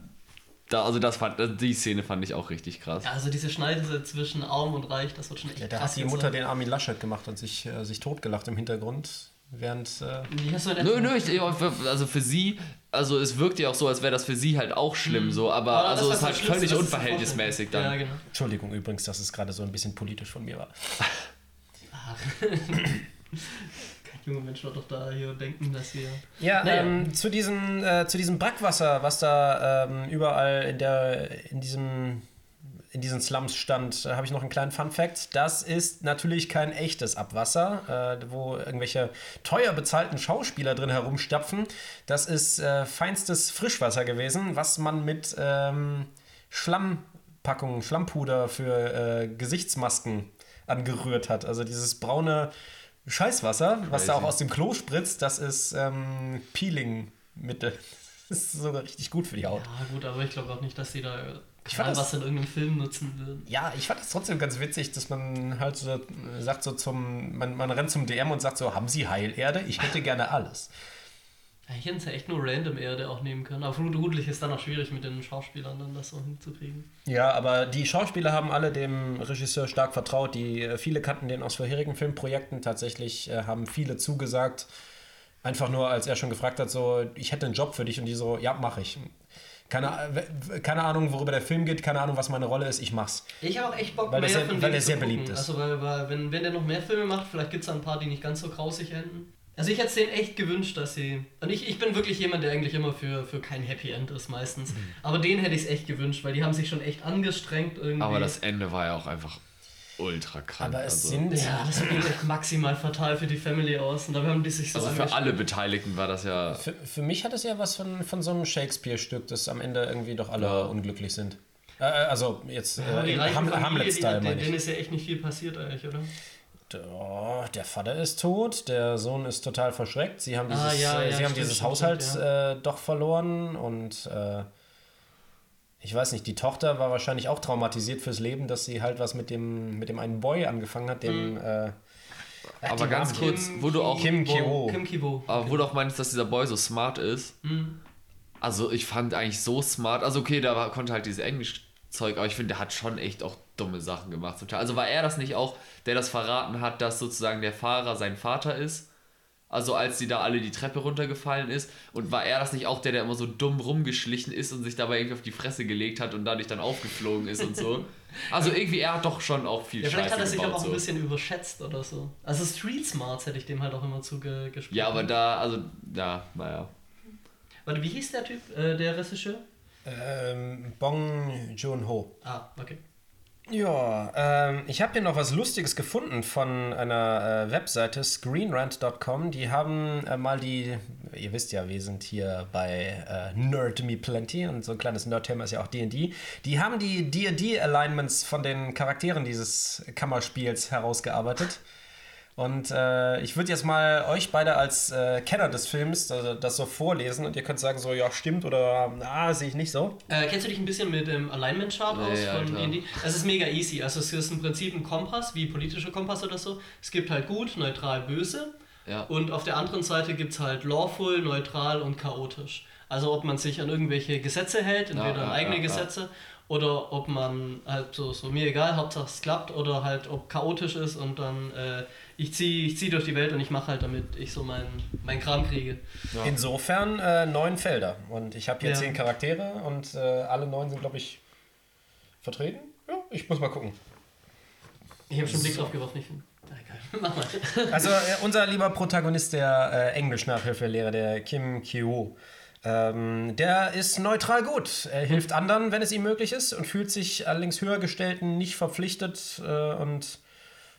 [SPEAKER 3] da, also das fand, die Szene fand ich auch richtig krass.
[SPEAKER 1] Ja, also diese Schneide zwischen arm und reich, das wird schon echt
[SPEAKER 2] Ja, da
[SPEAKER 1] krass.
[SPEAKER 2] hat die Mutter
[SPEAKER 1] sein.
[SPEAKER 2] den Armin Laschet gemacht und sich, äh, sich totgelacht im Hintergrund, während. Äh,
[SPEAKER 3] Nö, nö, ich, also für sie, also es wirkt ja auch so, als wäre das für sie halt auch schlimm so, aber
[SPEAKER 1] Aber
[SPEAKER 3] also es ist halt völlig unverhältnismäßig
[SPEAKER 1] sofort- Ja,
[SPEAKER 3] dann.
[SPEAKER 1] genau.
[SPEAKER 2] Entschuldigung übrigens, dass es gerade so ein bisschen politisch von mir war.
[SPEAKER 1] Junge Mensch wird doch da hier denken, dass wir.
[SPEAKER 2] Ja,
[SPEAKER 1] Naja.
[SPEAKER 2] ähm, zu, diesem, äh, zu diesem Brackwasser, was da ähm, überall in, der, in, diesem, in diesen Slums stand, äh, habe ich noch einen kleinen Fun-Fact. Das ist natürlich kein echtes Abwasser, äh, wo irgendwelche teuer bezahlten Schauspieler drin herumstapfen. Das ist äh, feinstes Frischwasser gewesen, was man mit ähm, Schlammpackungen, Schlammpuder für äh, Gesichtsmasken angerührt hat. Also dieses braune Scheißwasser, was da auch
[SPEAKER 3] Crazy.
[SPEAKER 2] aus dem Klo spritzt, das ist ähm, Peeling-Mittel. Das ist sogar richtig gut für die Haut.
[SPEAKER 1] Ja, gut, aber ich glaube auch nicht, dass sie da
[SPEAKER 2] Ich fand das-
[SPEAKER 1] was in irgendeinem Film nutzen würden.
[SPEAKER 2] Ja, ich fand es trotzdem ganz witzig, dass man halt so äh, sagt so zum, man, man rennt zum DM und sagt so, haben Sie Heilerde? Ich hätte gerne alles.
[SPEAKER 1] Ja, hier sind ja echt nur random Erde auch nehmen können. Aber vermutlich ist dann auch schwierig mit den Schauspielern dann das so hinzukriegen.
[SPEAKER 2] Ja, aber die Schauspieler haben alle dem Regisseur stark vertraut. Die äh, viele kannten den aus vorherigen Filmprojekten. Tatsächlich äh, haben viele zugesagt. Einfach nur, als er schon gefragt hat, so, ich hätte einen Job für dich und die so, ja, mach ich. Keine, äh, keine Ahnung, worüber der Film geht, keine Ahnung, was meine Rolle ist, ich mach's.
[SPEAKER 1] Ich habe auch echt Bock,
[SPEAKER 2] Weil
[SPEAKER 1] mehr
[SPEAKER 2] der sehr-
[SPEAKER 1] von
[SPEAKER 2] weil der sehr
[SPEAKER 1] gucken.
[SPEAKER 2] beliebt ist.
[SPEAKER 1] Also, weil, weil wenn, wenn der noch mehr Filme macht, vielleicht gibt es ein paar, die nicht ganz so grausig enden. Also, ich hätte es denen echt gewünscht, dass sie. Und ich, ich bin wirklich jemand, der eigentlich immer für, für kein Happy End ist, meistens.
[SPEAKER 2] Mhm.
[SPEAKER 1] Aber denen hätte ich es echt gewünscht, weil die haben sich schon echt angestrengt irgendwie.
[SPEAKER 3] Aber das Ende war ja auch einfach ultra krank.
[SPEAKER 2] Aber es
[SPEAKER 3] also,
[SPEAKER 2] sind.
[SPEAKER 1] Ja, das ging echt maximal fatal für die Family aus. Und da haben die sich so
[SPEAKER 3] also für alle Beteiligten war das ja.
[SPEAKER 2] Für, für mich hat es ja was von, von so einem Shakespeare-Stück, dass am Ende irgendwie doch alle
[SPEAKER 3] Ja.
[SPEAKER 2] unglücklich sind. Äh, also jetzt
[SPEAKER 1] Ja,
[SPEAKER 2] äh, Ham Hamlet-Style meine
[SPEAKER 1] denen
[SPEAKER 2] ich.
[SPEAKER 1] ist ja echt nicht viel passiert eigentlich, oder?
[SPEAKER 2] Oh, der Vater ist tot, der Sohn ist total verschreckt. Sie haben dieses,
[SPEAKER 1] Ah, ja,
[SPEAKER 2] äh,
[SPEAKER 1] ja,
[SPEAKER 2] sie haben
[SPEAKER 1] stimmt,
[SPEAKER 2] dieses
[SPEAKER 1] stimmt,
[SPEAKER 2] Haushalt
[SPEAKER 1] stimmt,
[SPEAKER 2] äh, doch verloren und äh, ich weiß nicht, die Tochter war wahrscheinlich auch traumatisiert fürs Leben, dass sie halt was mit dem, mit dem einen Boy angefangen hat, dem. Äh,
[SPEAKER 3] Aber ganz kurz, wo du auch.
[SPEAKER 2] Kim Ki-woo.
[SPEAKER 1] Kim Kibo.
[SPEAKER 3] Aber wo du auch meinst, dass dieser Boy so smart ist.
[SPEAKER 1] Mhm.
[SPEAKER 3] Also ich fand eigentlich so smart. Also okay, da war, konnte halt dieses Englischzeug, aber ich finde, der hat schon echt auch dumme Sachen gemacht. zum Teil. Also war er das nicht auch, der das verraten hat, dass sozusagen der Fahrer sein Vater ist? Also als die da alle die Treppe runtergefallen ist. Und war er das nicht auch der, der immer so dumm rumgeschlichen ist und sich dabei irgendwie auf die Fresse gelegt hat und dadurch dann aufgeflogen ist und so? Also irgendwie, er hat doch schon auch viel
[SPEAKER 1] Ja, vielleicht
[SPEAKER 3] Scheiße
[SPEAKER 1] hat er sich aber auch ein
[SPEAKER 3] so.
[SPEAKER 1] bisschen überschätzt oder so. Also Street Smarts hätte ich dem halt auch immer zugesprochen.
[SPEAKER 3] Ja, aber da, also, ja, naja.
[SPEAKER 1] Warte, wie hieß der Typ, äh, der Regisseur?
[SPEAKER 2] ähm, Bong Joon-ho.
[SPEAKER 1] Ah, okay.
[SPEAKER 2] Ja, ähm, ich habe hier noch was Lustiges gefunden von einer äh, Webseite, screenrant.com. Die haben äh, mal die ihr wisst ja, wir sind hier bei äh, Nerd Me Plenty und so ein kleines Nerd-Thema ist ja auch D&D. Die haben die D&D-Alignments von den Charakteren dieses Kammerspiels herausgearbeitet. Und äh, ich würde jetzt mal euch beide als äh, Kenner des Films das, das so vorlesen und ihr könnt sagen so, ja, stimmt oder na, sehe ich nicht so.
[SPEAKER 1] Äh, kennst du dich ein bisschen mit dem Alignment Chart aus
[SPEAKER 3] Nee,
[SPEAKER 1] von
[SPEAKER 3] Alter.
[SPEAKER 1] D&D? Es ist mega easy. Also es ist im Prinzip ein Kompass, wie politischer Kompass oder so. Es gibt halt gut, neutral, böse.
[SPEAKER 3] Ja.
[SPEAKER 1] Und auf der anderen Seite gibt es halt lawful, neutral und chaotisch. Also ob man sich an irgendwelche Gesetze hält, entweder
[SPEAKER 3] ja,
[SPEAKER 1] an eigene
[SPEAKER 3] ja, ja.
[SPEAKER 1] Gesetze, oder ob man halt so, so mir egal, Hauptsache es klappt, oder halt ob chaotisch ist und dann äh, ich ziehe ich zieh durch die Welt und ich mache halt damit ich so meinen mein Kram kriege.
[SPEAKER 2] Insofern äh, neun Felder. Und ich habe hier
[SPEAKER 1] Ja.
[SPEAKER 2] zehn Charaktere und äh, alle neun sind, glaube ich, vertreten. Ja, ich muss mal gucken.
[SPEAKER 1] Ich habe schon einen Blick drauf geworfen, ich finde. Na egal, mach mal.
[SPEAKER 2] Also äh, unser lieber Protagonist, der äh, Englisch-Nachhilfelehrer, der Kim Kyo, ähm, der ist neutral gut. Er hilft anderen, wenn es ihm möglich ist und fühlt sich allerdings höhergestellten nicht verpflichtet äh, und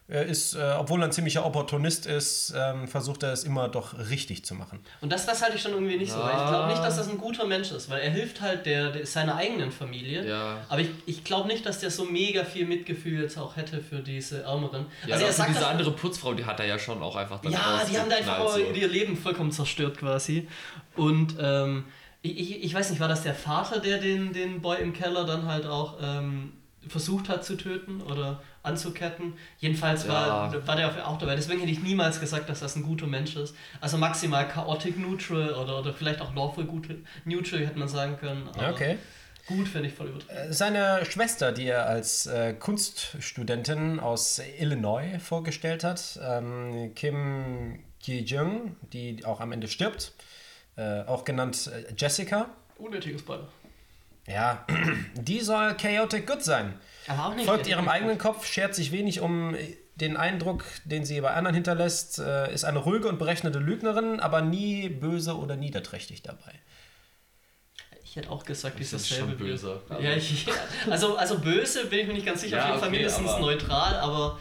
[SPEAKER 2] ist, äh, obwohl er ein ziemlicher Opportunist ist, ähm, versucht er es immer doch richtig zu machen.
[SPEAKER 1] Und das, das halte ich schon irgendwie nicht so, weil ich glaube nicht, dass das ein guter Mensch ist, weil er hilft halt der, der seiner eigenen Familie.
[SPEAKER 3] Ja.
[SPEAKER 1] Aber ich, ich glaube nicht, dass der so mega viel Mitgefühl jetzt auch hätte für diese Ärmeren.
[SPEAKER 3] Ja,
[SPEAKER 1] also er sagt
[SPEAKER 3] diese
[SPEAKER 1] das-
[SPEAKER 3] andere Putzfrau, die hat er ja schon auch einfach dann
[SPEAKER 1] Ja, die haben da einfach
[SPEAKER 3] so.
[SPEAKER 1] ihr Leben vollkommen zerstört quasi. Und ähm, ich, ich, ich weiß nicht, war das der Vater, der den, den Boy im Keller dann halt auch ähm, versucht hat zu töten oder anzuketten? Jedenfalls war,
[SPEAKER 3] Ja.
[SPEAKER 1] war der auch dabei. Deswegen hätte ich niemals gesagt, dass das ein guter Mensch ist. Also maximal chaotic neutral oder, oder vielleicht auch lawful neutral hätte man sagen können.
[SPEAKER 2] Okay.
[SPEAKER 1] Gut finde ich voll übertrieben.
[SPEAKER 2] Äh, Seine Schwester, die er als äh, Kunststudentin aus Illinois vorgestellt hat, ähm, Kim Ki-jung, die auch am Ende stirbt, äh, auch genannt äh, Jessica.
[SPEAKER 1] Unnötiges Spoiler.
[SPEAKER 2] Ja, die soll chaotic good sein.
[SPEAKER 1] Aber auch nicht.
[SPEAKER 2] Folgt ihrem eigenen Kopf, schert sich wenig um den Eindruck, den sie bei anderen hinterlässt, äh, ist eine ruhige und berechnete Lügnerin, aber nie böse oder niederträchtig dabei.
[SPEAKER 1] Ich hätte auch gesagt,
[SPEAKER 3] Das ist schon
[SPEAKER 1] selbe
[SPEAKER 3] böse.
[SPEAKER 1] Ja, ich, also, also böse bin ich mir nicht ganz sicher.
[SPEAKER 3] Ja,
[SPEAKER 1] Auf jeden Fall
[SPEAKER 3] okay,
[SPEAKER 1] mindestens
[SPEAKER 3] aber-
[SPEAKER 1] neutral, aber.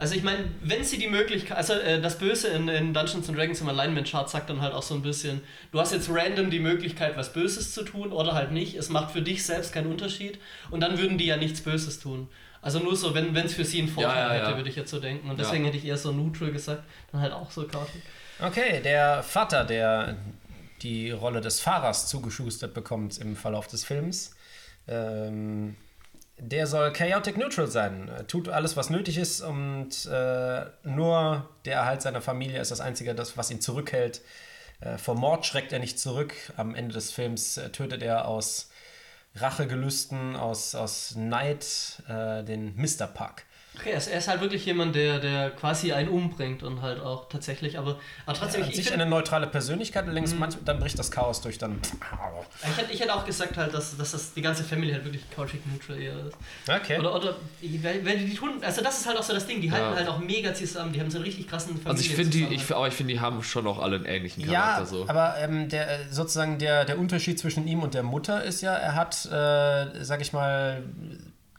[SPEAKER 1] Also ich meine, wenn sie die Möglichkeit, also äh, das Böse in, in Dungeons and Dragons im Alignment Chart sagt dann halt auch so ein bisschen, du hast jetzt random die Möglichkeit, was Böses zu tun oder halt nicht. Es macht für dich selbst keinen Unterschied und dann würden die ja nichts Böses tun. Also nur so, wenn es für sie einen Vorteil
[SPEAKER 3] Ja, ja, ja.
[SPEAKER 1] hätte, würde ich jetzt so denken. Und deswegen hätte ich eher so neutral gesagt, dann halt auch so chaotisch.
[SPEAKER 2] Okay, der Vater, der die Rolle des Fahrers zugeschustert bekommt im Verlauf des Films, ähm, der soll chaotic neutral sein. Tut alles, was nötig ist und äh, nur der Erhalt seiner Familie ist das Einzige, das, was ihn zurückhält. Äh, vor Mord schreckt er nicht zurück. Am Ende des Films äh, tötet er aus Rachegelüsten, aus, aus Neid äh, den Mr. Park.
[SPEAKER 1] Okay, er ist, er ist halt wirklich jemand, der, der quasi einen umbringt und halt auch tatsächlich, aber, aber trotzdem,
[SPEAKER 2] An
[SPEAKER 1] ich, ich,
[SPEAKER 2] sich
[SPEAKER 1] find-
[SPEAKER 2] eine neutrale Persönlichkeit, allerdings manch, dann bricht das Chaos durch, dann.
[SPEAKER 1] ich, hätte, ich hätte auch gesagt halt, dass, dass das die ganze Family halt wirklich chaotic neutral eher ist.
[SPEAKER 2] Okay.
[SPEAKER 1] Oder, oder weil, weil die tun, also das ist halt auch so das Ding, die halten
[SPEAKER 3] Ja.
[SPEAKER 1] halt auch mega zusammen, die haben so einen richtig krassen Familien
[SPEAKER 3] Also ich finde die, ich, aber ich finde, die haben schon auch alle einen ähnlichen Charakter
[SPEAKER 2] Ja,
[SPEAKER 3] so.
[SPEAKER 2] aber ähm, der, äh, sozusagen der, der Unterschied zwischen ihm und der Mutter ist ja, er hat, äh, sag ich mal,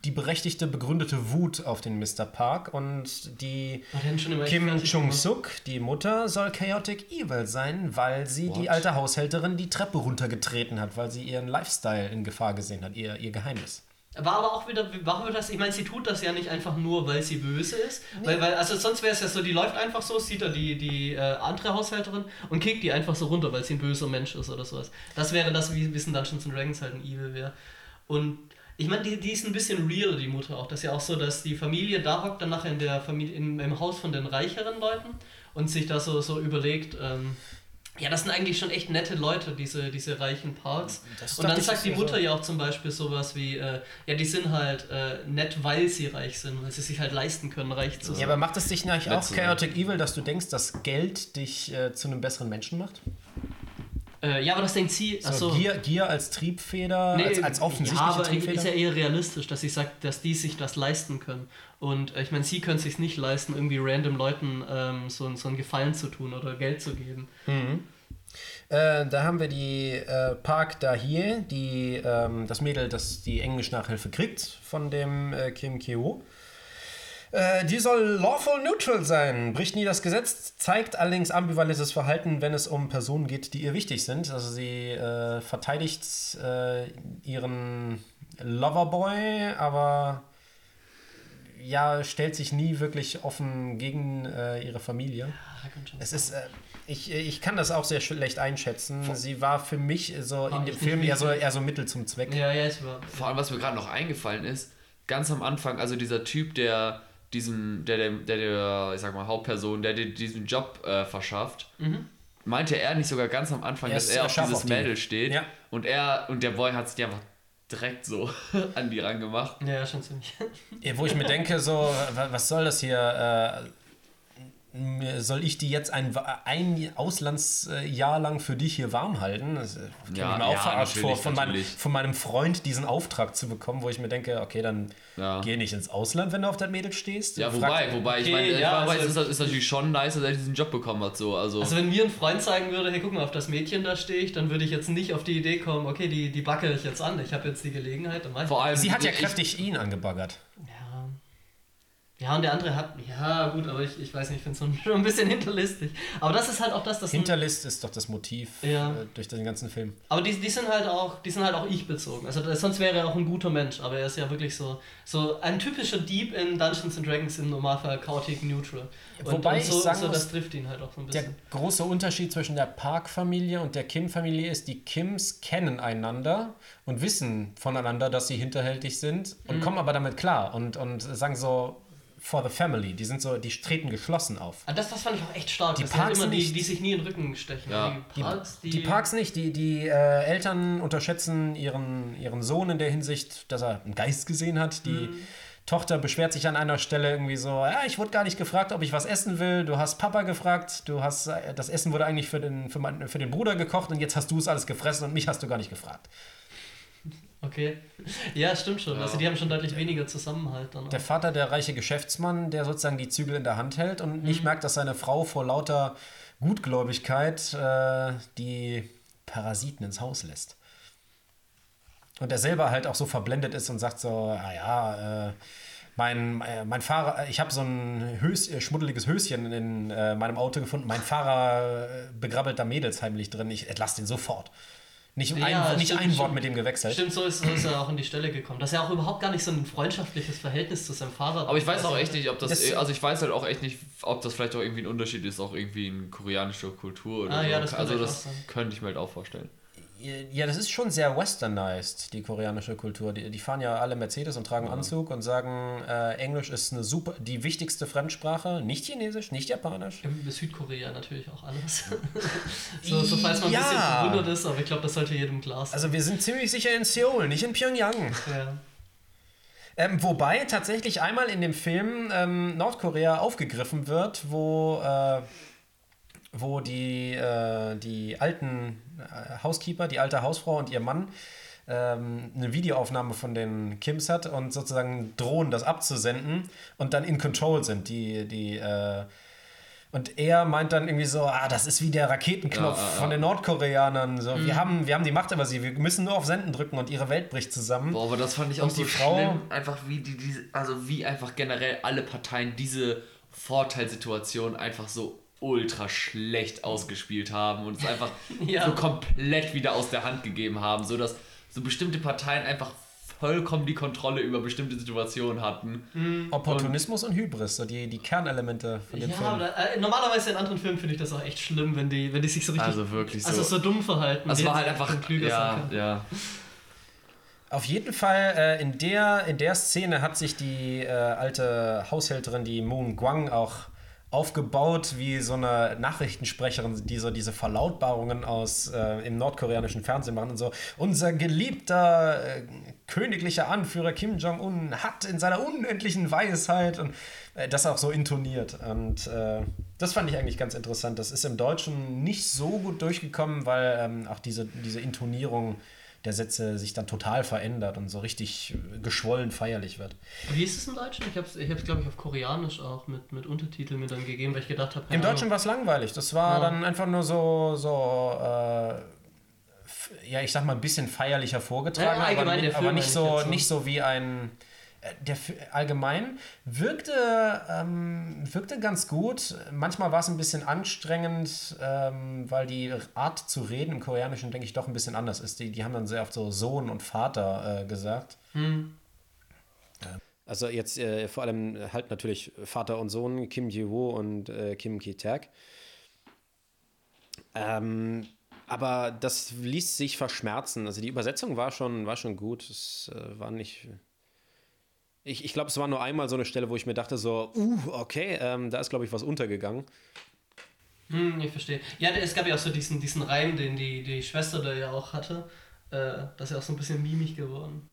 [SPEAKER 2] die berechtigte, begründete Wut auf den Mr. Park und die
[SPEAKER 1] die
[SPEAKER 2] Kim Chung-suk, die Mutter, soll chaotic evil sein, weil sie die
[SPEAKER 3] What?
[SPEAKER 2] alte Haushälterin die Treppe runtergetreten hat, weil sie ihren Lifestyle in Gefahr gesehen hat, ihr, ihr Geheimnis.
[SPEAKER 1] War aber auch wieder, war wieder das, ich meine, sie tut das ja nicht einfach nur, weil sie böse ist. Weil, weil, also sonst wäre es ja so, die läuft einfach so, sieht da die, die äh, andere Haushälterin und kickt die einfach so runter, weil sie ein böser Mensch ist oder sowas. Das wäre das, wie wie es in Dungeons and Dragons halt ein Evil wäre. Und ich meine, die, die ist ein bisschen real, die Mutter auch. Das ist ja auch so, dass die Familie da hockt dann nachher in der Familie, im, im Haus von den reicheren Leuten und sich da so, so überlegt, ähm, ja, das sind eigentlich schon echt nette Leute, diese, diese reichen Parks. Und dann sagt die
[SPEAKER 2] ja
[SPEAKER 1] Mutter
[SPEAKER 2] so.
[SPEAKER 1] ja auch zum Beispiel sowas wie, äh, ja, die sind halt äh, nett, weil sie reich sind, weil sie sich halt leisten können, reich zu sein.
[SPEAKER 2] Ja, aber macht es dich nicht auch chaotic evil, dass du denkst, dass Geld dich äh, zu einem besseren Menschen macht?
[SPEAKER 1] Äh, ja, aber das denkt sie,
[SPEAKER 2] So,
[SPEAKER 1] achso.
[SPEAKER 2] Gier, Gier als Triebfeder,
[SPEAKER 1] Nee,
[SPEAKER 2] als, als offensichtliche
[SPEAKER 1] ja, aber
[SPEAKER 2] Triebfeder?
[SPEAKER 1] ist ja eher realistisch, dass sie sagt, dass die sich das leisten können. Und äh, ich meine, sie können sich nicht leisten, irgendwie random Leuten ähm, so, so einen Gefallen zu tun oder Geld zu geben.
[SPEAKER 2] Äh, da haben wir die äh, Park Dahie, die ähm, das Mädel, das die Englisch-Nachhilfe kriegt von dem äh, Kim Kyo. Äh, die soll lawful neutral sein, bricht nie das Gesetz, zeigt allerdings ambivalentes Verhalten, wenn es um Personen geht, die ihr wichtig sind. Also sie äh, verteidigt äh, ihren Loverboy, aber ja, stellt sich nie wirklich offen gegen äh, ihre Familie.
[SPEAKER 1] Ah, kann schon
[SPEAKER 2] Es ist, äh, ich, ich kann das auch sehr schlecht einschätzen. Sie war für mich so in
[SPEAKER 1] Ah,
[SPEAKER 2] dem
[SPEAKER 1] ich
[SPEAKER 2] Film eher so, eher so Mittel zum Zweck.
[SPEAKER 1] Ja, ja, ich war.
[SPEAKER 3] Vor allem, was mir gerade noch eingefallen ist, ganz am Anfang, also dieser Typ, der diesen, der, der, der, der ich sag mal, Hauptperson, der dir diesen Job äh, verschafft, meinte er nicht sogar ganz am Anfang,
[SPEAKER 2] Er
[SPEAKER 3] dass er auf dieses
[SPEAKER 2] auf die.
[SPEAKER 3] Mädel steht
[SPEAKER 2] Ja.
[SPEAKER 3] und er und der Boy hat sich einfach direkt so an die rangemacht.
[SPEAKER 1] Ja, ja, schon ziemlich.
[SPEAKER 2] Ja, Wo ich mir denke, so, wa- was soll das hier? Soll ich die jetzt ein, ein Auslandsjahr lang für dich hier warm halten? Das äh, komm
[SPEAKER 3] Ja,
[SPEAKER 2] ich mir auch
[SPEAKER 3] ja,
[SPEAKER 2] verarscht vor, von meinem, von meinem Freund diesen Auftrag zu bekommen, wo ich mir denke, okay, dann
[SPEAKER 3] Ja.
[SPEAKER 2] geh nicht ins Ausland, wenn du auf das Mädel stehst.
[SPEAKER 3] Ja,
[SPEAKER 2] Frag-
[SPEAKER 3] wobei, wobei, ich
[SPEAKER 1] Okay,
[SPEAKER 3] meine,
[SPEAKER 1] ja,
[SPEAKER 3] ja,
[SPEAKER 1] also-
[SPEAKER 3] ist, das ist natürlich schon nice, dass er diesen Job bekommen hat, so, also.
[SPEAKER 1] Also wenn mir ein Freund zeigen würde, hey, guck mal, auf das Mädchen da stehe ich, dann würde ich jetzt nicht auf die Idee kommen, okay, die, die backe ich jetzt an, ich habe jetzt die Gelegenheit. Dann mach ich
[SPEAKER 3] vor allem,
[SPEAKER 2] Sie hat ja
[SPEAKER 3] ich-
[SPEAKER 2] kräftig ihn angebaggert.
[SPEAKER 1] Ja. Ja, und der andere hat. Ja, gut, aber ich, ich weiß nicht, ich finde es schon ein bisschen hinterlistig. Aber das ist halt auch das, das.
[SPEAKER 2] Hinterlist ist doch das Motiv
[SPEAKER 1] Ja.
[SPEAKER 2] äh, durch den ganzen Film.
[SPEAKER 1] Aber die, die sind halt auch, die sind halt auch ich bezogen. Also das, sonst wäre er auch ein guter Mensch, aber er ist ja wirklich so, so ein typischer Dieb in Dungeons and Dragons im Normalfall chaotic neutral. Und,
[SPEAKER 2] Wobei
[SPEAKER 1] und
[SPEAKER 2] ich
[SPEAKER 1] so,
[SPEAKER 2] sagen
[SPEAKER 1] so das trifft ihn halt auch so ein
[SPEAKER 2] Der
[SPEAKER 1] bisschen.
[SPEAKER 2] große Unterschied zwischen der Park-Familie und der Kim-Familie ist, die Kims kennen einander und wissen voneinander, dass sie hinterhältig sind
[SPEAKER 1] Mhm.
[SPEAKER 2] und kommen aber damit klar und, und sagen so, for the family. Die sind so, die treten geschlossen auf.
[SPEAKER 1] Ah, das, das fand ich auch echt stark.
[SPEAKER 2] Die
[SPEAKER 1] das
[SPEAKER 2] Parks
[SPEAKER 1] immer die,
[SPEAKER 2] nicht.
[SPEAKER 1] die sich nie in den Rücken stechen.
[SPEAKER 3] Ja.
[SPEAKER 1] Die Parks, die,
[SPEAKER 2] Die Parks nicht, die, die äh, Eltern unterschätzen ihren, ihren Sohn in der Hinsicht, dass er einen Geist gesehen hat. Die
[SPEAKER 1] Mhm.
[SPEAKER 2] Tochter beschwert sich an einer Stelle irgendwie so, ja, ich wurde gar nicht gefragt, ob ich was essen will. Du hast Papa gefragt, du hast, äh, das Essen wurde eigentlich für den, für, mein, für den Bruder gekocht und jetzt hast du es alles gefressen und mich hast du gar nicht gefragt.
[SPEAKER 1] Okay. Ja, stimmt schon. Also die haben schon deutlich weniger Zusammenhalt dann. auch.
[SPEAKER 2] Der Vater, der reiche Geschäftsmann, der sozusagen die Zügel in der Hand hält und
[SPEAKER 1] Mhm.
[SPEAKER 2] nicht merkt, dass seine Frau vor lauter Gutgläubigkeit äh, die Parasiten ins Haus lässt. Und er selber halt auch so verblendet ist und sagt so, ah ja, äh, mein, äh, mein Fahrer, ich habe so ein Hös, äh, schmuddeliges Höschen in äh, meinem Auto gefunden. Mein Fahrer äh, begrabbelt da Mädels heimlich drin. Ich entlasse den sofort. Nicht, ein,
[SPEAKER 1] Ja,
[SPEAKER 2] nicht
[SPEAKER 1] stimmt,
[SPEAKER 2] ein Wort
[SPEAKER 1] stimmt.
[SPEAKER 2] mit dem gewechselt.
[SPEAKER 1] Stimmt, so ist, so ist er auch in die Stelle gekommen. Dass er auch überhaupt gar nicht so ein freundschaftliches Verhältnis zu seinem Fahrer
[SPEAKER 3] aber ich weiß auch echt nicht, ob das,
[SPEAKER 2] Das-
[SPEAKER 3] also ich weiß halt auch echt nicht, ob das vielleicht auch irgendwie ein Unterschied ist, auch irgendwie in koreanischer Kultur oder
[SPEAKER 1] Ah,
[SPEAKER 3] so.
[SPEAKER 1] ja, das könnte
[SPEAKER 3] also
[SPEAKER 1] ich
[SPEAKER 3] das könnte ich mir halt auch vorstellen.
[SPEAKER 2] Ja, das ist schon sehr westernized, die koreanische Kultur. Die, die fahren ja alle Mercedes und tragen Anzug und sagen, äh, Englisch ist eine super, die wichtigste Fremdsprache. Nicht Chinesisch, nicht Japanisch.
[SPEAKER 1] Im Südkorea natürlich auch alles. so, so falls man ein bisschen
[SPEAKER 2] Ja.
[SPEAKER 1] verwundert ist, aber ich glaube, das sollte jedem klar sein.
[SPEAKER 2] Also wir sind ziemlich sicher in Seoul, nicht in Pyongyang.
[SPEAKER 1] ja.
[SPEAKER 2] Ähm, wobei tatsächlich einmal in dem Film ähm, Nordkorea aufgegriffen wird, wo, äh, wo die, äh, die alten äh, Housekeeper, die alte Hausfrau und ihr Mann ähm, eine Videoaufnahme von den Kims hat und sozusagen drohen, das abzusenden und dann in Control sind. Die, die, äh, und er meint dann irgendwie so, ah, das ist wie der Raketenknopf
[SPEAKER 3] Ja, ja, ja.
[SPEAKER 2] von den Nordkoreanern. So,
[SPEAKER 1] Mhm.
[SPEAKER 2] wir, haben, wir haben die Macht über sie, wir müssen nur auf Senden drücken und ihre Welt bricht zusammen.
[SPEAKER 3] Boah, aber das fand ich
[SPEAKER 2] Und
[SPEAKER 3] auch
[SPEAKER 2] die
[SPEAKER 3] so
[SPEAKER 2] Frau-
[SPEAKER 3] schlimm, einfach wie die, diese, also wie einfach generell alle Parteien diese Vorteilssituation einfach so ultra schlecht ausgespielt haben und es einfach
[SPEAKER 1] Ja.
[SPEAKER 3] so komplett wieder aus der Hand gegeben haben, so dass so bestimmte Parteien einfach vollkommen die Kontrolle über bestimmte Situationen hatten.
[SPEAKER 2] Opportunismus und, Hybris, so die, die Kernelemente von dem
[SPEAKER 1] Ja,
[SPEAKER 2] Film.
[SPEAKER 1] aber, äh, normalerweise in anderen Filmen finde ich das auch echt schlimm, wenn die, wenn die sich so richtig.
[SPEAKER 3] Also wirklich
[SPEAKER 1] Also
[SPEAKER 3] so.
[SPEAKER 1] so dumm verhalten.
[SPEAKER 3] Das
[SPEAKER 1] die
[SPEAKER 3] war halt einfach,
[SPEAKER 1] klüger
[SPEAKER 3] ja, ja.
[SPEAKER 2] Auf jeden Fall, äh, in, der, in der Szene hat sich die äh, alte Haushälterin, die Moon Gwang, auch aufgebaut wie so eine Nachrichtensprecherin, die so diese Verlautbarungen aus äh, im nordkoreanischen Fernsehen machen und so. Unser geliebter äh, königlicher Anführer Kim Jong-un hat in seiner unendlichen Weisheit und äh, das auch so intoniert. Und äh, das fand ich eigentlich ganz interessant. Das ist im Deutschen nicht so gut durchgekommen, weil ähm, auch diese, diese Intonierung der Sätze sich dann total verändert und so richtig äh, geschwollen feierlich wird.
[SPEAKER 1] Wie ist es im Deutschen? Ich habe es, ich glaube ich, auf Koreanisch auch mit, mit Untertiteln mir dann gegeben, weil ich gedacht habe,
[SPEAKER 2] Im Deutschen war es langweilig. Das war
[SPEAKER 1] Ja.
[SPEAKER 2] dann einfach nur so, so äh, ja, ich sag mal, ein bisschen feierlicher vorgetragen,
[SPEAKER 1] Ja,
[SPEAKER 2] aber, aber nicht, so,
[SPEAKER 1] so.
[SPEAKER 2] nicht so wie ein Der Fi- allgemein wirkte, ähm, wirkte ganz gut. Manchmal war es ein bisschen anstrengend, ähm, weil die Art zu reden im Koreanischen, denke ich, doch ein bisschen anders ist. Die, die haben dann sehr oft so Sohn und Vater äh, gesagt.
[SPEAKER 4] Also jetzt äh, vor allem halt natürlich Vater und Sohn, Kim Ji-woo und äh, Kim Ki-taek. Ähm, aber das ließ sich verschmerzen. Also die Übersetzung war schon, war schon gut. Es äh, war nicht. Ich, ich glaube, es war nur einmal so eine Stelle, wo ich mir dachte, so, uh, okay, ähm, da ist, glaube ich, was untergegangen.
[SPEAKER 1] Hm, ich verstehe. Ja, es gab ja auch so diesen, diesen Reim, den die, die Schwester da ja auch hatte. Äh, das ist ja auch so ein bisschen mimig geworden.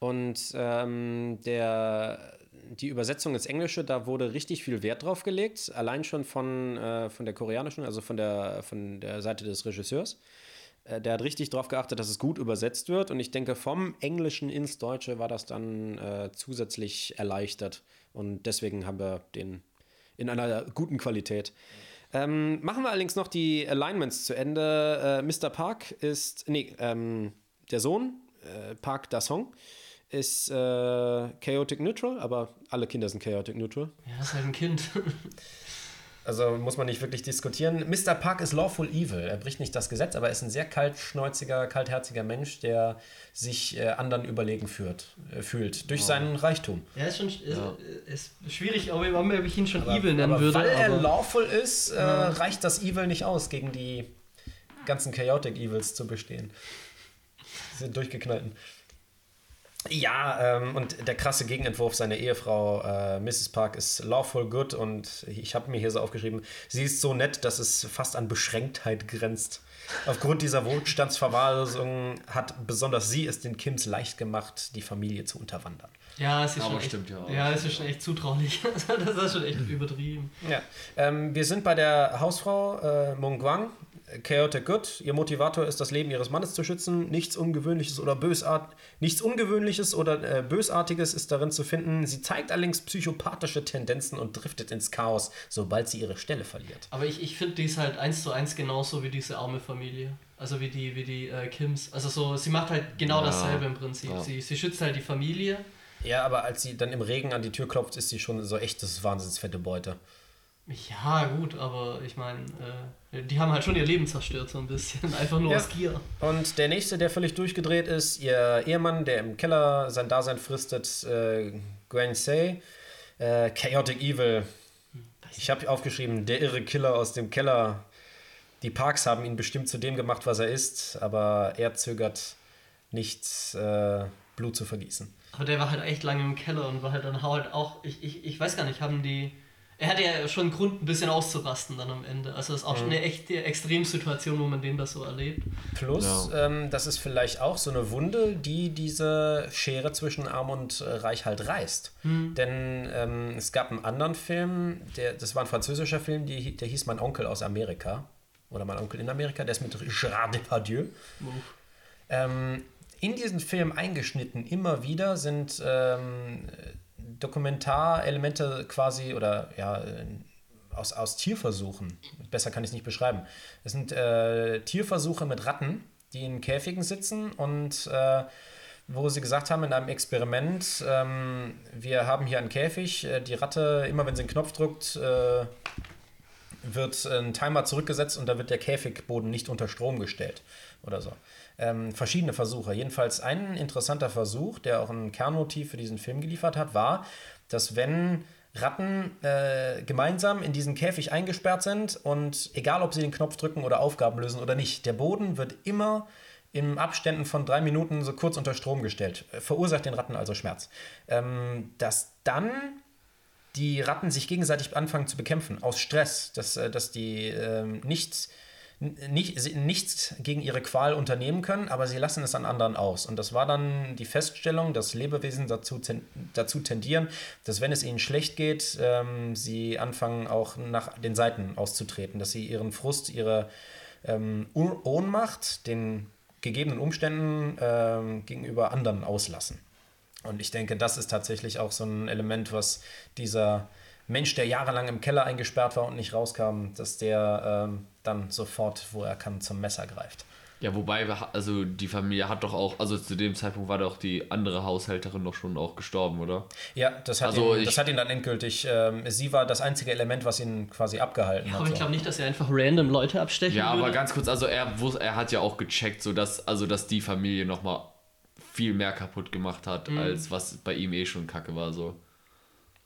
[SPEAKER 4] Und ähm, der, die Übersetzung ins Englische, da wurde richtig viel Wert drauf gelegt, allein schon von, äh, von der koreanischen, also von der, von der Seite des Regisseurs. Äh, der hat richtig darauf geachtet, dass es gut übersetzt wird. Und ich denke, vom Englischen ins Deutsche war das dann äh, zusätzlich erleichtert. Und deswegen haben wir den in einer guten Qualität. Ähm, machen wir allerdings noch die Alignments zu Ende. Äh, Mr. Park ist, nee, ähm, der Sohn, äh, Park Da-song, ist äh, Chaotic Neutral, aber alle Kinder sind Chaotic Neutral.
[SPEAKER 1] Ja, ist halt ein Kind.
[SPEAKER 2] Also muss man nicht wirklich diskutieren. Mr. Park ist lawful evil. Er bricht nicht das Gesetz, aber er ist ein sehr kaltschnäuziger, kaltherziger Mensch, der sich äh, anderen überlegen führt, äh, fühlt. Durch seinen Reichtum.
[SPEAKER 1] ja, ist schon ist, ist schwierig, ob ich, ob ich ihn schon evil nennen
[SPEAKER 2] aber
[SPEAKER 1] würde.
[SPEAKER 2] weil er
[SPEAKER 1] aber-
[SPEAKER 2] lawful ist, äh, reicht das Evil nicht aus, gegen die ganzen Chaotic Evils zu bestehen. Die sind durchgeknallten. Ja, ähm, und der krasse Gegenentwurf seiner Ehefrau äh, Mrs. Park ist lawful good und ich habe mir hier so aufgeschrieben, sie ist so nett, dass es fast an Beschränktheit grenzt. Aufgrund dieser Wohlstandsverwahrlosung hat besonders sie es den Kims leicht gemacht, die Familie zu unterwandern.
[SPEAKER 1] Ja, es ist
[SPEAKER 3] Aber
[SPEAKER 1] schon echt,
[SPEAKER 3] stimmt ja auch.
[SPEAKER 1] Ja, es ist schon echt zutraulich. das ist schon echt übertrieben.
[SPEAKER 2] Ja, ähm, wir sind bei der Hausfrau äh, Mung Guang, Chaotic Good. Ihr Motivator ist, das Leben ihres Mannes zu schützen. Nichts Ungewöhnliches oder Bösart nichts Ungewöhnliches oder äh, Bösartiges ist darin zu finden. Sie zeigt allerdings psychopathische Tendenzen und driftet ins Chaos, sobald sie ihre Stelle verliert.
[SPEAKER 1] Aber ich, ich finde, die ist halt eins zu eins genauso wie diese arme Familie. Also wie die, wie die äh, Kims. Also so, sie macht halt genau
[SPEAKER 3] Ja.
[SPEAKER 1] dasselbe im Prinzip.
[SPEAKER 3] Ja.
[SPEAKER 1] Sie, sie schützt halt die Familie.
[SPEAKER 2] Ja, aber als sie dann im Regen an die Tür klopft, ist sie schon so echt das wahnsinnsfette Beute.
[SPEAKER 1] Ja, gut, aber ich meine, äh, die haben halt schon ihr Leben zerstört, so ein bisschen. Einfach nur
[SPEAKER 2] Ja.
[SPEAKER 1] aus Gier.
[SPEAKER 2] Und der nächste, der völlig durchgedreht ist, ihr Ehemann, der im Keller sein Dasein fristet, äh, Gwen Say, äh, Chaotic Evil. Ich habe aufgeschrieben, der irre Killer aus dem Keller. Die Parks haben ihn bestimmt zu dem gemacht, was er ist, aber er zögert nicht, äh, Blut zu vergießen.
[SPEAKER 1] Aber der war halt echt lange im Keller und war halt dann halt auch, ich, ich, ich weiß gar nicht, haben die. Er hatte ja schon einen Grund, ein bisschen auszurasten dann am Ende. Also das ist auch
[SPEAKER 2] Mhm.
[SPEAKER 1] schon eine echte Extremsituation, wo man den das so erlebt.
[SPEAKER 2] Plus, ähm, das ist vielleicht auch so eine Wunde, die diese Schere zwischen Arm und äh, Reich halt reißt. Denn ähm, es gab einen anderen Film, der, das war ein französischer Film, die, der hieß Mein Onkel aus Amerika. Oder Mein Onkel in Amerika, der ist mit Gérard Depardieu. Ähm, in diesen Film eingeschnitten immer wieder sind ähm, Dokumentarelemente quasi oder ja, äh, aus, aus Tierversuchen. Besser kann ich es nicht beschreiben. Es sind äh, Tierversuche mit Ratten, die in Käfigen sitzen und äh, wo sie gesagt haben in einem Experiment, ähm, wir haben hier einen Käfig, äh, die Ratte, immer wenn sie einen Knopf drückt, äh, wird ein Timer zurückgesetzt und da wird der Käfigboden nicht unter Strom gestellt oder so. Ähm, verschiedene Versuche. Jedenfalls ein interessanter Versuch, der auch ein Kernmotiv für diesen Film geliefert hat, war, dass wenn Ratten äh, gemeinsam in diesen Käfig eingesperrt sind und egal, ob sie den Knopf drücken oder Aufgaben lösen oder nicht, der Boden wird immer in Abständen von drei Minuten so kurz unter Strom gestellt. Äh, Verursacht den Ratten also Schmerz. Ähm, dass dann die Ratten sich gegenseitig anfangen zu bekämpfen, aus Stress, dass, äh, dass die ähm, nichts, nicht, nichts gegen ihre Qual unternehmen können, aber sie lassen es an anderen aus. Und das war dann die Feststellung, dass Lebewesen dazu, ten, dazu tendieren, dass wenn es ihnen schlecht geht, ähm, sie anfangen auch nach den Seiten auszutreten, dass sie ihren Frust, ihre ähm, Ohnmacht den gegebenen Umständen ähm, gegenüber anderen auslassen. Und ich denke, das ist tatsächlich auch so ein Element, was dieser Mensch, der jahrelang im Keller eingesperrt war und nicht rauskam, dass der ähm, dann sofort, wo er kann, zum Messer greift.
[SPEAKER 3] Ja, wobei, also die Familie hat doch auch, also zu dem Zeitpunkt war doch die andere Haushälterin doch schon auch gestorben, oder?
[SPEAKER 2] Ja, das hat,
[SPEAKER 3] Also
[SPEAKER 2] ihn,
[SPEAKER 3] ich-
[SPEAKER 2] das hat ihn dann endgültig. Ähm, sie war das einzige Element, was ihn quasi abgehalten hat.
[SPEAKER 1] Aber ich glaube nicht, dass er einfach random Leute abstechen
[SPEAKER 3] Ja,
[SPEAKER 1] würde.
[SPEAKER 3] aber ganz kurz, also er er hat ja auch gecheckt, so dass, also dass die Familie nochmal viel mehr kaputt gemacht hat, als was bei ihm eh schon kacke war, so.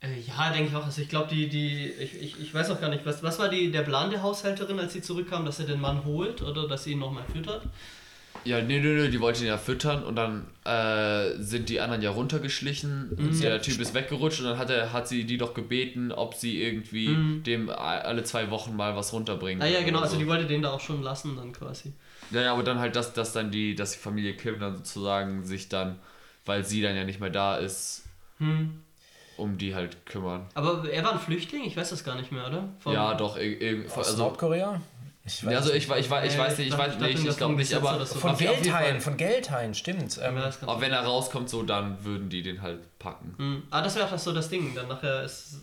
[SPEAKER 1] Äh, ja, denke ich auch. Also ich glaube, die, die, ich, ich, ich weiß auch gar nicht, was, was war die, der Plan der Haushälterin, als sie zurückkam, dass er den Mann holt oder dass sie ihn nochmal füttert?
[SPEAKER 3] Ja, nee, nee, nee, die wollte ihn ja füttern und dann äh, sind die anderen ja runtergeschlichen und der Typ ist weggerutscht und dann hat, er, hat sie die doch gebeten, ob sie irgendwie dem a- alle zwei Wochen mal was runterbringen.
[SPEAKER 1] Ah ja, genau, also
[SPEAKER 3] so.
[SPEAKER 1] die wollte den da auch schon lassen dann quasi.
[SPEAKER 3] Ja, ja, aber dann halt, dass, dass dann die, dass die Familie Kim dann sozusagen sich dann, weil sie dann ja nicht mehr da ist,
[SPEAKER 1] Hm.
[SPEAKER 3] Um die halt kümmern.
[SPEAKER 1] Aber er war ein Flüchtling? Ich weiß das gar nicht mehr, oder? Vom-
[SPEAKER 3] Ja, doch, ir- ir-
[SPEAKER 2] Aus
[SPEAKER 3] also,
[SPEAKER 2] Nordkorea? Ich
[SPEAKER 3] ja, also ich, ich, ich
[SPEAKER 1] Äh,
[SPEAKER 3] weiß nicht, ich
[SPEAKER 1] ich
[SPEAKER 3] weiß nicht, ich
[SPEAKER 1] das
[SPEAKER 3] glaube nicht, aber
[SPEAKER 1] so.
[SPEAKER 2] Von
[SPEAKER 1] Fall.
[SPEAKER 2] von Geldhaien, stimmt. Ähm,
[SPEAKER 1] Ja,
[SPEAKER 3] aber wenn er rauskommt, so, dann würden die den halt packen.
[SPEAKER 1] Hm. Ah, das wäre auch das so das Ding. Dann nachher ist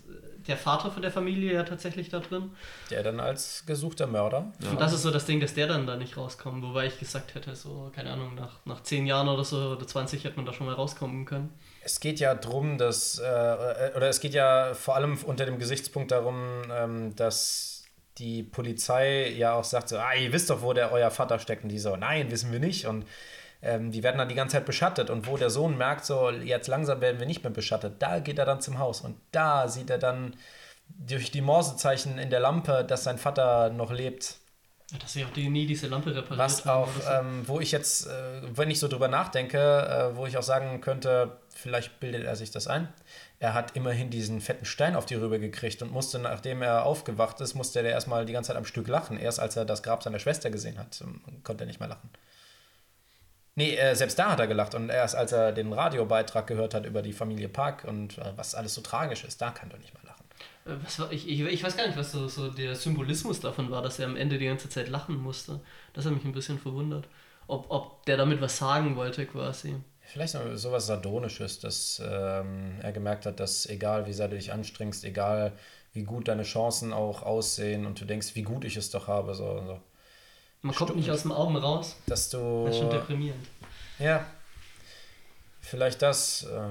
[SPEAKER 1] der Vater von der Familie ja tatsächlich da drin.
[SPEAKER 2] der dann als gesuchter Mörder.
[SPEAKER 1] Und das ist so das Ding, dass der dann da nicht rauskommt. Wobei ich gesagt hätte, so, keine Ahnung, nach, nach 10 Jahren oder so oder 20 hätte man da schon mal rauskommen können.
[SPEAKER 2] Es geht ja darum, dass, äh, äh, oder es geht ja vor allem unter dem Gesichtspunkt darum, ähm, dass die Polizei ja auch sagt, so, ah, ihr wisst doch, wo der euer Vater steckt. Und die so, nein, wissen wir nicht. Und ähm, die werden dann die ganze Zeit beschattet. Und wo der Sohn merkt, so, jetzt langsam werden wir nicht mehr beschattet, da geht er dann zum Haus. Und da sieht er dann durch die Morsezeichen in der Lampe, dass sein Vater noch lebt.
[SPEAKER 1] Ja, dass sie auch nie diese Lampe repariert
[SPEAKER 2] Was auch, ähm, wo ich jetzt, äh, wenn ich so drüber nachdenke, äh, wo ich auch sagen könnte, vielleicht bildet er sich das ein. Er hat immerhin diesen fetten Stein auf die Rübe gekriegt und musste, nachdem er aufgewacht ist, musste er erstmal die ganze Zeit am Stück lachen. Erst als er das Grab seiner Schwester gesehen hat, ähm, konnte er nicht mehr lachen. Nee, äh, selbst da hat er gelacht und erst als er den Radiobeitrag gehört hat über die Familie Park und äh, was alles so tragisch ist, da kann er nicht mehr lachen.
[SPEAKER 1] Was war, ich, ich, ich weiß gar nicht, was so, so der Symbolismus davon war, dass er am Ende die ganze Zeit lachen musste. Das hat mich ein bisschen verwundert. Ob, ob der damit was sagen wollte quasi.
[SPEAKER 2] Vielleicht noch sowas Sardonisches, dass ähm, er gemerkt hat, dass egal wie sehr du dich anstrengst, egal wie gut deine Chancen auch aussehen und du denkst, wie gut ich es doch habe, so, so
[SPEAKER 1] Man kommt nicht aus dem Augen raus.
[SPEAKER 2] dass du.
[SPEAKER 1] Das ist schon deprimierend.
[SPEAKER 2] Ja, vielleicht das. Äh,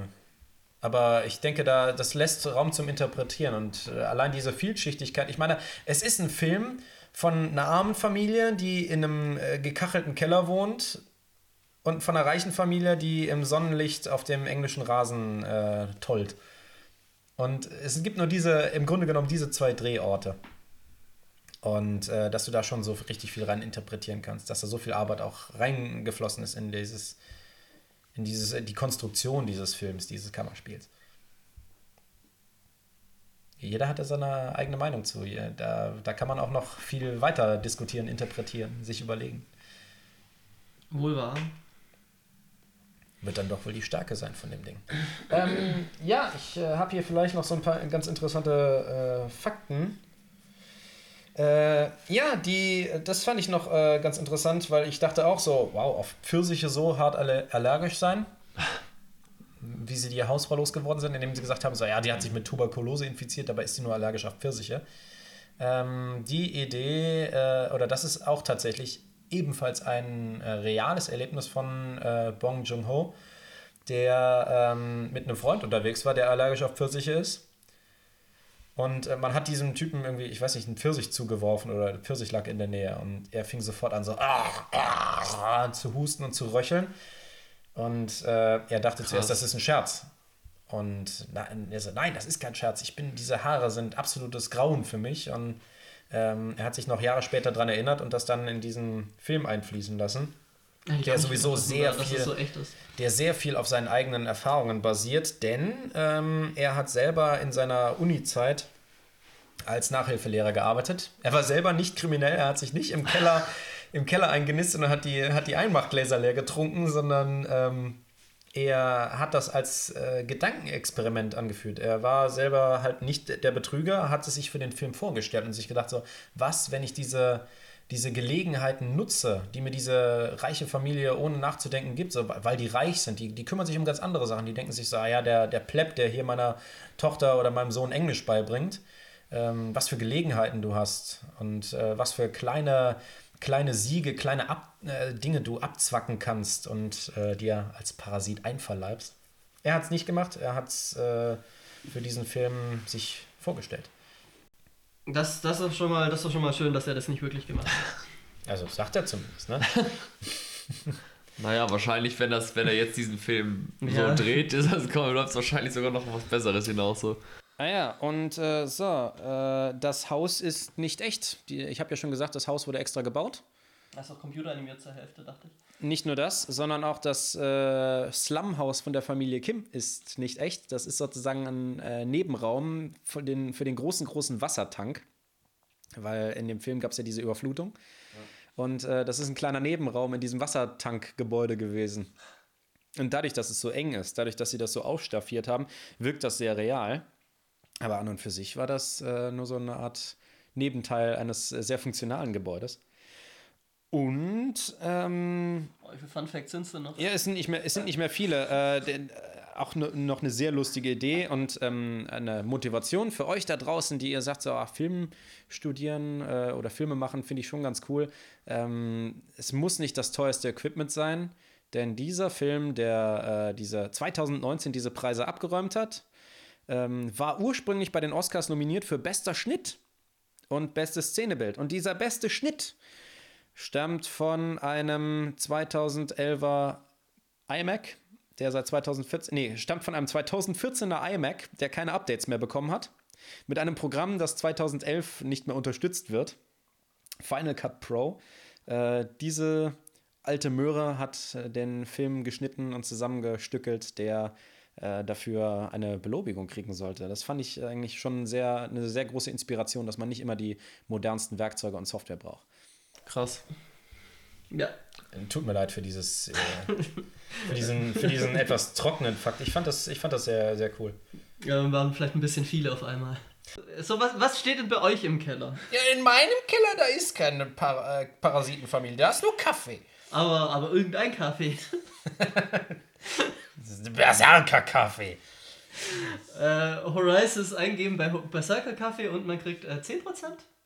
[SPEAKER 2] aber ich denke, da, das lässt Raum zum Interpretieren und äh, allein diese Vielschichtigkeit. Ich meine, es ist ein Film von einer armen Familie, die in einem äh, gekachelten Keller wohnt und von einer reichen Familie, die im Sonnenlicht auf dem englischen Rasen äh, tollt. Und es gibt nur diese, im Grunde genommen diese zwei Drehorte. Und äh, dass du da schon so richtig viel rein interpretieren kannst, dass da so viel Arbeit auch reingeflossen ist in dieses, in dieses, die Konstruktion dieses Films, dieses Kammerspiels. Jeder hat da seine eigene Meinung zu. Da, da kann man auch noch viel weiter diskutieren, interpretieren, sich überlegen.
[SPEAKER 1] Wohl wahr.
[SPEAKER 2] Wird dann doch wohl die Stärke sein von dem Ding. ähm, ja, ich äh, habe hier vielleicht noch so ein paar ganz interessante äh, Fakten. Äh, ja, die, das fand ich noch äh, ganz interessant, weil ich dachte auch so, wow, auf Pfirsiche so hart alle allergisch sein. Wie sie die Hausfrau losgeworden sind, indem sie gesagt haben, so ja, die hat sich mit Tuberkulose infiziert, dabei ist sie nur allergisch auf Pfirsiche. Ähm, die Idee, äh, oder das ist auch tatsächlich ebenfalls ein äh, reales Erlebnis von äh, Bong Joon-ho, der ähm, mit einem Freund unterwegs war, der allergisch auf Pfirsiche ist. Und äh, man hat diesem Typen irgendwie, ich weiß nicht, einen Pfirsich zugeworfen oder der Pfirsich lag in der Nähe. Und er fing sofort an, so ah, ah, zu husten und zu röcheln. Und äh, er dachte zuerst, das ist ein Scherz. Und na, er so, nein, das ist kein Scherz. Ich bin, diese Haare sind absolutes Grauen für mich. Und ähm, er hat sich noch Jahre später daran erinnert und das dann in diesen Film einfließen lassen,
[SPEAKER 1] Eigentlich
[SPEAKER 2] Der sowieso sehr
[SPEAKER 1] dass
[SPEAKER 2] viel-
[SPEAKER 1] so echt ist.
[SPEAKER 2] Der sehr viel auf seinen eigenen Erfahrungen basiert, denn ähm, er hat selber in seiner Uni-Zeit als Nachhilfelehrer gearbeitet. Er war selber nicht kriminell, er hat sich nicht im Keller, im Keller eingenistet und hat die, hat die Einmachgläser leer getrunken, sondern ähm, er hat das als äh, Gedankenexperiment angeführt. Er war selber halt nicht der Betrüger, hat es sich für den Film vorgestellt und sich gedacht, so, was, wenn ich diese, diese Gelegenheiten nutze, die mir diese reiche Familie ohne nachzudenken gibt, so, weil die reich sind, die, die kümmern sich um ganz andere Sachen. Die denken sich so, ah ja, der, der Plepp, der hier meiner Tochter oder meinem Sohn Englisch beibringt, ähm, was für Gelegenheiten du hast und äh, was für kleine kleine Siege, kleine Ab äh, Dinge du abzwacken kannst und äh, dir als Parasit einverleibst. Er hat es nicht gemacht, er hat es äh, für diesen Film sich vorgestellt.
[SPEAKER 1] Das, das, ist schon mal, das ist doch schon mal schön, dass er das nicht wirklich gemacht hat.
[SPEAKER 2] Also sagt er zumindest, ne?
[SPEAKER 3] Naja, wahrscheinlich, wenn, das, wenn er jetzt diesen Film
[SPEAKER 1] Ja.
[SPEAKER 3] so dreht, ist das, läuft es wahrscheinlich sogar noch was Besseres hinaus. So.
[SPEAKER 2] Ah ja, und äh, so, äh, das Haus ist nicht echt. Die, ich habe ja schon gesagt, das Haus wurde extra gebaut.
[SPEAKER 1] Also computeranimiert zur Hälfte, dachte ich.
[SPEAKER 2] Nicht nur das, sondern auch das äh, Slumhaus von der Familie Kim ist nicht echt. Das ist sozusagen ein äh, Nebenraum für den, für den großen, großen Wassertank. Weil in dem Film gab es ja diese Überflutung. Und äh, das ist ein kleiner Nebenraum in diesem Wassertankgebäude gewesen. Und dadurch, dass es so eng ist, dadurch, dass sie das so aufstaffiert haben, wirkt das sehr real. Aber an und für sich war das äh, nur so eine Art Nebenteil eines äh, sehr funktionalen Gebäudes. Und ähm,
[SPEAKER 1] Oh, wie viele Fun Facts sind es denn noch?
[SPEAKER 2] ja, es sind nicht mehr, es sind nicht mehr viele. Äh, denn, äh, auch no, noch eine sehr lustige Idee und ähm, eine Motivation für euch da draußen, die ihr sagt, so, ach, Film studieren äh, oder Filme machen, finde ich schon ganz cool. Ähm, es muss nicht das teuerste Equipment sein, denn dieser Film, der äh, diese 2019 diese Preise abgeräumt hat, ähm, war ursprünglich bei den Oscars nominiert für bester Schnitt und bestes Szenebild. Und dieser beste Schnitt stammt von einem 2011er iMac, der seit 2014, nee, stammt von einem 2014er iMac, der keine Updates mehr bekommen hat, mit einem Programm, das 2011 nicht mehr unterstützt wird, Final Cut Pro. Äh, diese alte Möhre hat äh, den Film geschnitten und zusammengestückelt, der äh, dafür eine Belobigung kriegen sollte. Das fand ich eigentlich schon sehr, eine sehr große Inspiration, dass man nicht immer die modernsten Werkzeuge und Software braucht.
[SPEAKER 3] Krass.
[SPEAKER 1] Ja.
[SPEAKER 2] Tut mir leid für dieses, äh, für diesen, für diesen etwas trockenen Fakt. Ich fand das, ich fand das sehr, sehr cool.
[SPEAKER 1] ja. Waren vielleicht ein bisschen viele auf einmal. So, was, was steht denn bei euch im Keller?
[SPEAKER 2] Ja, in meinem Keller, da ist keine Par äh, Parasitenfamilie, da ist nur Kaffee.
[SPEAKER 1] Aber, aber irgendein Kaffee.
[SPEAKER 2] Das ist Berserker-Kaffee.
[SPEAKER 1] Äh, Horizons eingeben bei Ho- Berserker Kaffee und man kriegt äh, 10%?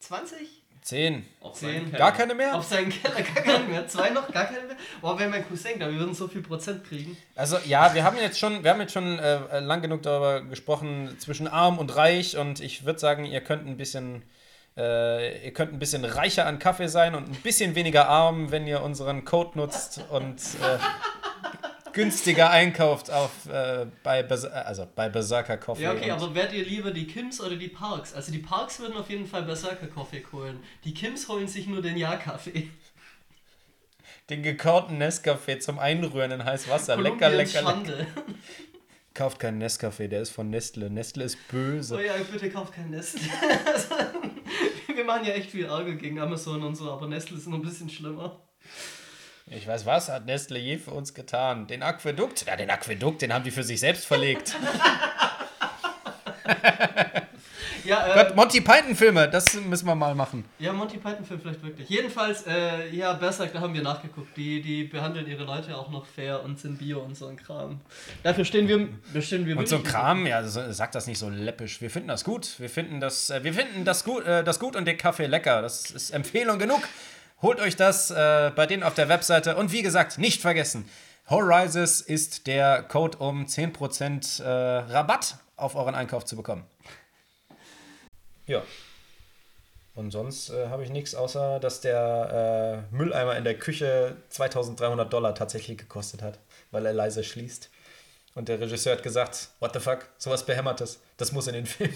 [SPEAKER 1] 20?
[SPEAKER 2] Zehn.
[SPEAKER 3] Auf
[SPEAKER 1] Zehn.
[SPEAKER 2] Gar keine mehr?
[SPEAKER 1] Auf seinen Keller gar keinen mehr. Zwei noch, gar keinen mehr. Boah, wäre mein Cousin da, wir würden so viel Prozent kriegen.
[SPEAKER 2] Also ja, wir haben jetzt schon, wir haben jetzt schon äh, lang genug darüber gesprochen zwischen arm und reich und ich würde sagen, ihr könnt ein bisschen, äh, ihr könnt ein bisschen reicher an Kaffee sein und ein bisschen weniger arm, wenn ihr unseren Code nutzt und äh, günstiger einkauft auf äh, bei Bers also bei Berserker Coffee.
[SPEAKER 1] Ja, okay, aber wärt ihr lieber die Kims oder die Parks? Also die Parks würden auf jeden Fall Berserker Kaffee holen. Die Kims holen sich nur den Ja-Kaffee.
[SPEAKER 2] den gekauten Nescafé zum Einrühren in heiß Wasser. Lecker, lecker, lecker.
[SPEAKER 1] Schande.
[SPEAKER 2] Kauft keinen Nescafé, der ist von Nestle. Nestle ist böse.
[SPEAKER 1] Oh ja, bitte kauft kein Nestle. Wir machen ja echt viel Ärger gegen Amazon und so, aber Nestle ist noch ein bisschen schlimmer.
[SPEAKER 2] Ich weiß, was hat Nestle je für uns getan? Den Aquädukt? Ja, den Aquädukt, den haben die für sich selbst verlegt.
[SPEAKER 1] Ja, äh,
[SPEAKER 2] Gott, Monty Python-Filme, das müssen wir mal machen.
[SPEAKER 1] ja Monty Python-Film vielleicht wirklich. Jedenfalls, äh, ja, Berserk, da haben wir nachgeguckt. Die, die behandeln ihre Leute auch noch fair und sind Bio und so ein Kram. Dafür stehen wir, stehen wir
[SPEAKER 2] Und so ein Kram, ja, so- sag das nicht so läppisch. Wir finden das gut. Wir finden das, äh, wir finden das gut, äh, das gut und den Kaffee lecker. Das ist Empfehlung genug. Holt euch das äh, bei denen auf der Webseite. Und wie gesagt, nicht vergessen, Horizons ist der Code, um 10% äh, Rabatt auf euren Einkauf zu bekommen. Ja. Und sonst äh, habe ich nichts, außer dass der äh, Mülleimer in der Küche 2300 Dollar tatsächlich gekostet hat, weil er leise schließt. Und der Regisseur hat gesagt, what the fuck, sowas Behämmertes, das muss in den Film.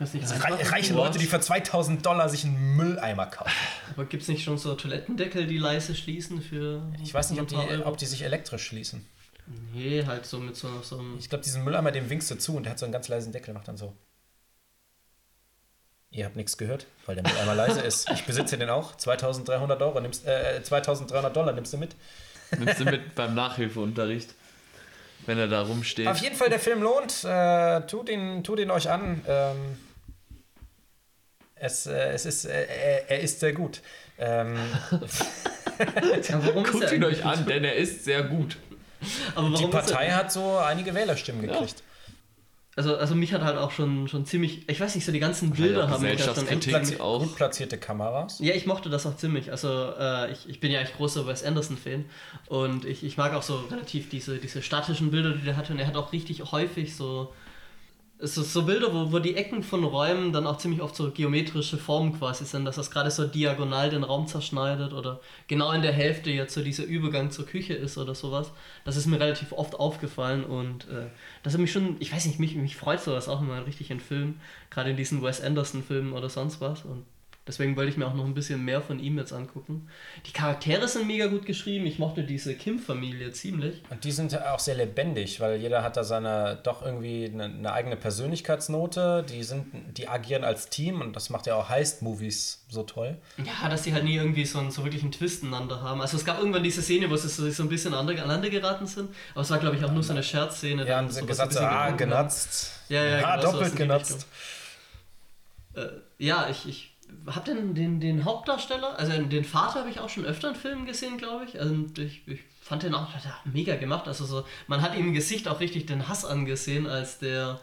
[SPEAKER 1] Das nicht
[SPEAKER 2] Also reiche. Leute, die für 2000 Dollar sich einen Mülleimer kaufen.
[SPEAKER 1] Aber gibt es nicht schon so Toilettendeckel, die leise schließen für.
[SPEAKER 2] Ich weiß nicht, ob die, ob die sich elektrisch schließen.
[SPEAKER 1] Nee, halt so mit so, so einem.
[SPEAKER 2] Ich glaube, diesen Mülleimer, dem winkst du zu und der hat so einen ganz leisen Deckel, macht dann so. Ihr habt nichts gehört, weil der Mülleimer leise ist. Ich besitze den auch. 2300 Euro nimmst, äh, 2300 Dollar nimmst du mit.
[SPEAKER 3] Nimmst du mit beim Nachhilfeunterricht, wenn er da rumsteht.
[SPEAKER 2] Auf jeden Fall, der Film lohnt. Äh, tut, ihn, tut ihn euch an. Ähm, es, äh, es ist, äh, er, er ist sehr gut. Ähm,
[SPEAKER 1] Ja,
[SPEAKER 3] Guckt
[SPEAKER 1] er
[SPEAKER 3] ihn
[SPEAKER 1] eigentlich
[SPEAKER 3] euch an, denn er ist sehr gut.
[SPEAKER 1] Aber warum
[SPEAKER 2] die Partei hat so einige Wählerstimmen gekriegt.
[SPEAKER 1] also, also mich hat halt auch schon, schon ziemlich, ich weiß nicht, so die ganzen Bilder
[SPEAKER 3] auch
[SPEAKER 1] haben mich ja schon echt
[SPEAKER 3] auch.
[SPEAKER 2] Gut platzierte Kameras.
[SPEAKER 1] Ja, ich mochte das auch ziemlich. Also äh, ich, ich bin ja echt großer Wes Anderson-Fan und ich, ich mag auch so relativ diese, diese statischen Bilder, die der hatte. Und er hat auch richtig häufig so, so, so Bilder, wo, wo die Ecken von Räumen dann auch ziemlich oft so geometrische Formen quasi sind, dass das gerade so diagonal den Raum zerschneidet oder genau in der Hälfte jetzt so dieser Übergang zur Küche ist oder sowas. Das ist mir relativ oft aufgefallen und äh, das hat mich schon, ich weiß nicht, mich, mich freut sowas auch immer richtig in Filmen, gerade in diesen Wes Anderson-Filmen oder sonst was und Deswegen wollte ich mir auch noch ein bisschen mehr von ihm jetzt angucken. Die Charaktere sind mega gut geschrieben. Ich mochte diese Kim-Familie ziemlich.
[SPEAKER 2] Und die sind auch sehr lebendig, weil jeder hat da seine doch irgendwie eine, eine eigene Persönlichkeitsnote. Die sind, die agieren als Team und das macht ja auch Heist-Movies so toll.
[SPEAKER 1] Ja, dass die halt nie irgendwie so einen, so wirklich einen Twist ineinander haben. Also es gab irgendwann diese Szene, wo sie so, so ein bisschen aneinander geraten sind. Aber es war, glaube ich, auch nur so eine Scherzszene.
[SPEAKER 2] Ja,
[SPEAKER 1] dann
[SPEAKER 2] und
[SPEAKER 1] sowas
[SPEAKER 2] gesagt,
[SPEAKER 1] ein
[SPEAKER 2] so, ah,
[SPEAKER 1] haben.
[SPEAKER 2] genutzt.
[SPEAKER 1] Ja, ja,
[SPEAKER 2] ah,
[SPEAKER 1] genau,
[SPEAKER 2] doppelt genutzt.
[SPEAKER 1] Äh, ja, ich, ich habe den, den, den Hauptdarsteller, also den Vater habe ich auch schon öfter in Filmen gesehen, glaube ich. Also ich, ich fand den auch hat er mega gemacht. Also so, man hat ihm im Gesicht auch richtig den Hass angesehen, als der,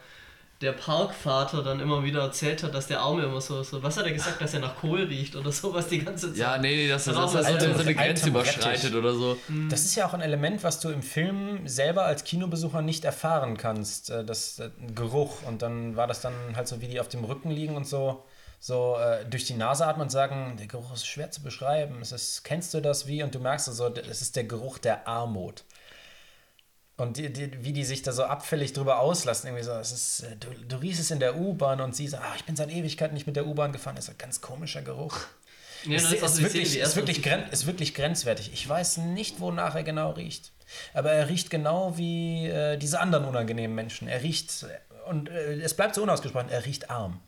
[SPEAKER 1] der Parkvater dann immer wieder erzählt hat, dass der Arme immer so, so, was hat er gesagt, dass er nach Kohl riecht oder sowas die ganze Zeit.
[SPEAKER 3] Ja, nee, nee, das, das, das, das
[SPEAKER 1] ist
[SPEAKER 3] so
[SPEAKER 1] alte-
[SPEAKER 3] eine Grenze überschreitet oder so.
[SPEAKER 2] Das ist ja auch ein Element, was du im Film selber als Kinobesucher nicht erfahren kannst. Äh, Das äh, Geruch. Und dann war das dann halt so, wie die auf dem Rücken liegen und so, so äh, durch die Nase atmen und sagen, der Geruch ist schwer zu beschreiben. Es ist, kennst du das wie? Und du merkst so, es ist der Geruch der Armut. Und die, die, wie die sich da so abfällig drüber auslassen, irgendwie so, es ist, äh, du, du riechst es in der U-Bahn und sie so, ah, ich bin seit Ewigkeiten nicht mit der U-Bahn gefahren, das ist ein ganz komischer Geruch.
[SPEAKER 1] Ja,
[SPEAKER 2] ist,
[SPEAKER 1] das ist die
[SPEAKER 2] wirklich, ist, wirklich gren, ist wirklich grenzwertig. Ich weiß nicht, wonach er genau riecht. Aber er riecht genau wie äh, diese anderen unangenehmen Menschen. Er riecht, und äh, es bleibt so unausgesprochen, er riecht arm.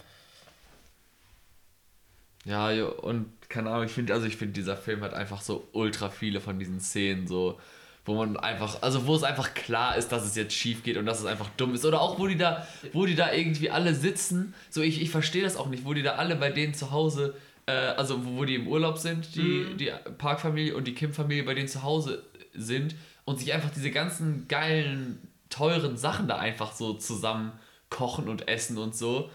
[SPEAKER 3] Ja, und keine Ahnung, ich finde, also ich finde, dieser Film hat einfach so ultra viele von diesen Szenen, so, wo man einfach, also wo es einfach klar ist, dass es jetzt schief geht und dass es einfach dumm ist. Oder auch, wo die da, wo die da irgendwie alle sitzen, so ich, ich verstehe das auch nicht, wo die da alle bei denen zu Hause, äh, also wo, wo die im Urlaub sind, die, die Parkfamilie und die Kim-Familie bei denen zu Hause sind und sich einfach diese ganzen geilen, teuren Sachen da einfach so zusammen kochen und essen und so.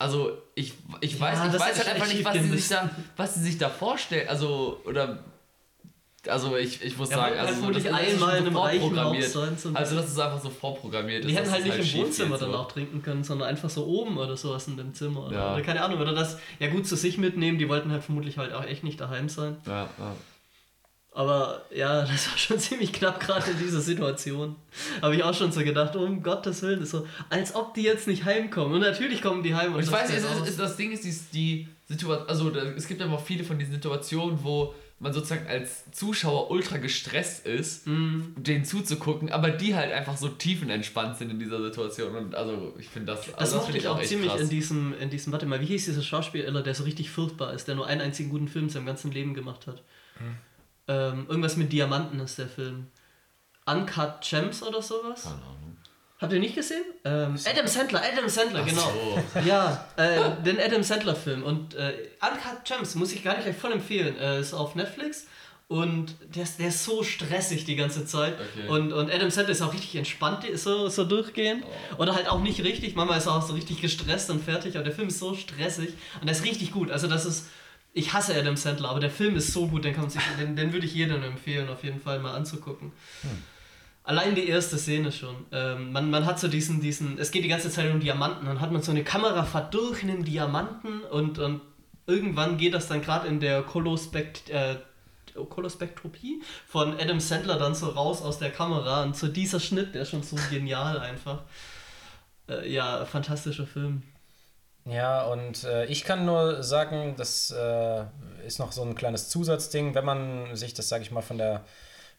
[SPEAKER 3] Also ich, ich
[SPEAKER 1] Ja,
[SPEAKER 3] weiß, ich weiß halt einfach nicht, was sie sich da, was sie sich da vorstellen. Also, oder also ich, ich muss
[SPEAKER 1] Ja,
[SPEAKER 3] sagen,
[SPEAKER 1] halt
[SPEAKER 3] also
[SPEAKER 1] vermutlich
[SPEAKER 3] das ist
[SPEAKER 1] einmal in einem
[SPEAKER 3] vorprogrammiert. Also das ist einfach so vorprogrammiert.
[SPEAKER 1] Die hätten halt nicht im
[SPEAKER 3] schief
[SPEAKER 1] Wohnzimmer dann
[SPEAKER 3] so.
[SPEAKER 1] auch trinken können, sondern einfach so oben oder sowas in dem Zimmer. Oder,
[SPEAKER 3] Ja.
[SPEAKER 1] oder keine Ahnung. Oder das, ja gut, zu sich mitnehmen. Die wollten halt vermutlich halt auch echt nicht daheim sein.
[SPEAKER 3] Ja, ja.
[SPEAKER 1] Aber ja, das war schon ziemlich knapp gerade in dieser Situation. Habe ich auch schon so gedacht, um Gottes Willen, ist so, als ob die jetzt nicht heimkommen. Und natürlich kommen die heim. Und
[SPEAKER 3] ich
[SPEAKER 1] das
[SPEAKER 3] weiß, es ist, ist, das Ding ist, die, die Situation, also da, es gibt auch viele von diesen Situationen, wo man sozusagen als Zuschauer ultra gestresst ist,
[SPEAKER 1] Mhm.
[SPEAKER 3] denen zuzugucken, aber die halt einfach so tiefenentspannt sind in dieser Situation. Und also ich finde das,
[SPEAKER 1] Das
[SPEAKER 3] also
[SPEAKER 1] mochte
[SPEAKER 3] finde
[SPEAKER 1] ich auch
[SPEAKER 3] echt
[SPEAKER 1] ziemlich
[SPEAKER 3] krass.
[SPEAKER 1] in diesem, in diesem, warte mal, wie hieß dieser Schauspieler, der so richtig furchtbar ist, der nur einen einzigen guten Film in seinem ganzen Leben gemacht hat?
[SPEAKER 3] Hm.
[SPEAKER 1] Ähm, irgendwas mit Diamanten ist der Film. Uncut Gems oder sowas?
[SPEAKER 3] Keine Ahnung.
[SPEAKER 1] Habt ihr nicht gesehen? Ähm, Adam Sandler, Adam Sandler, genau.
[SPEAKER 3] so.
[SPEAKER 1] Ja, äh, den Adam Sandler Film. Und äh, Uncut Gems muss ich gar nicht voll empfehlen. Äh, ist auf Netflix. Und der ist, der ist so stressig die ganze Zeit.
[SPEAKER 3] Okay.
[SPEAKER 1] Und, und Adam Sandler ist auch richtig entspannt, so, so durchgehend. Oder halt auch nicht richtig. Manchmal ist er auch so richtig gestresst und fertig. Aber der Film ist so stressig. Und der ist richtig gut. Also das ist... Ich hasse Adam Sandler, aber der Film ist so gut, den, kann man sich, den, den würde ich jedem empfehlen, auf jeden Fall mal anzugucken. Allein die erste Szene schon. Ähm, man, man hat so diesen, diesen, es geht die ganze Zeit um Diamanten, dann hat man so eine Kamerafahrt durch einen Diamanten und, und irgendwann geht das dann gerade in der Kolospekt, äh, Kolospektropie von Adam Sandler dann so raus aus der Kamera und so dieser Schnitt, der ist schon so genial einfach. Äh, ja, fantastischer Film.
[SPEAKER 2] Ja, und äh, ich kann nur sagen, das äh, ist noch so ein kleines Zusatzding, wenn man sich das, sage ich mal, von der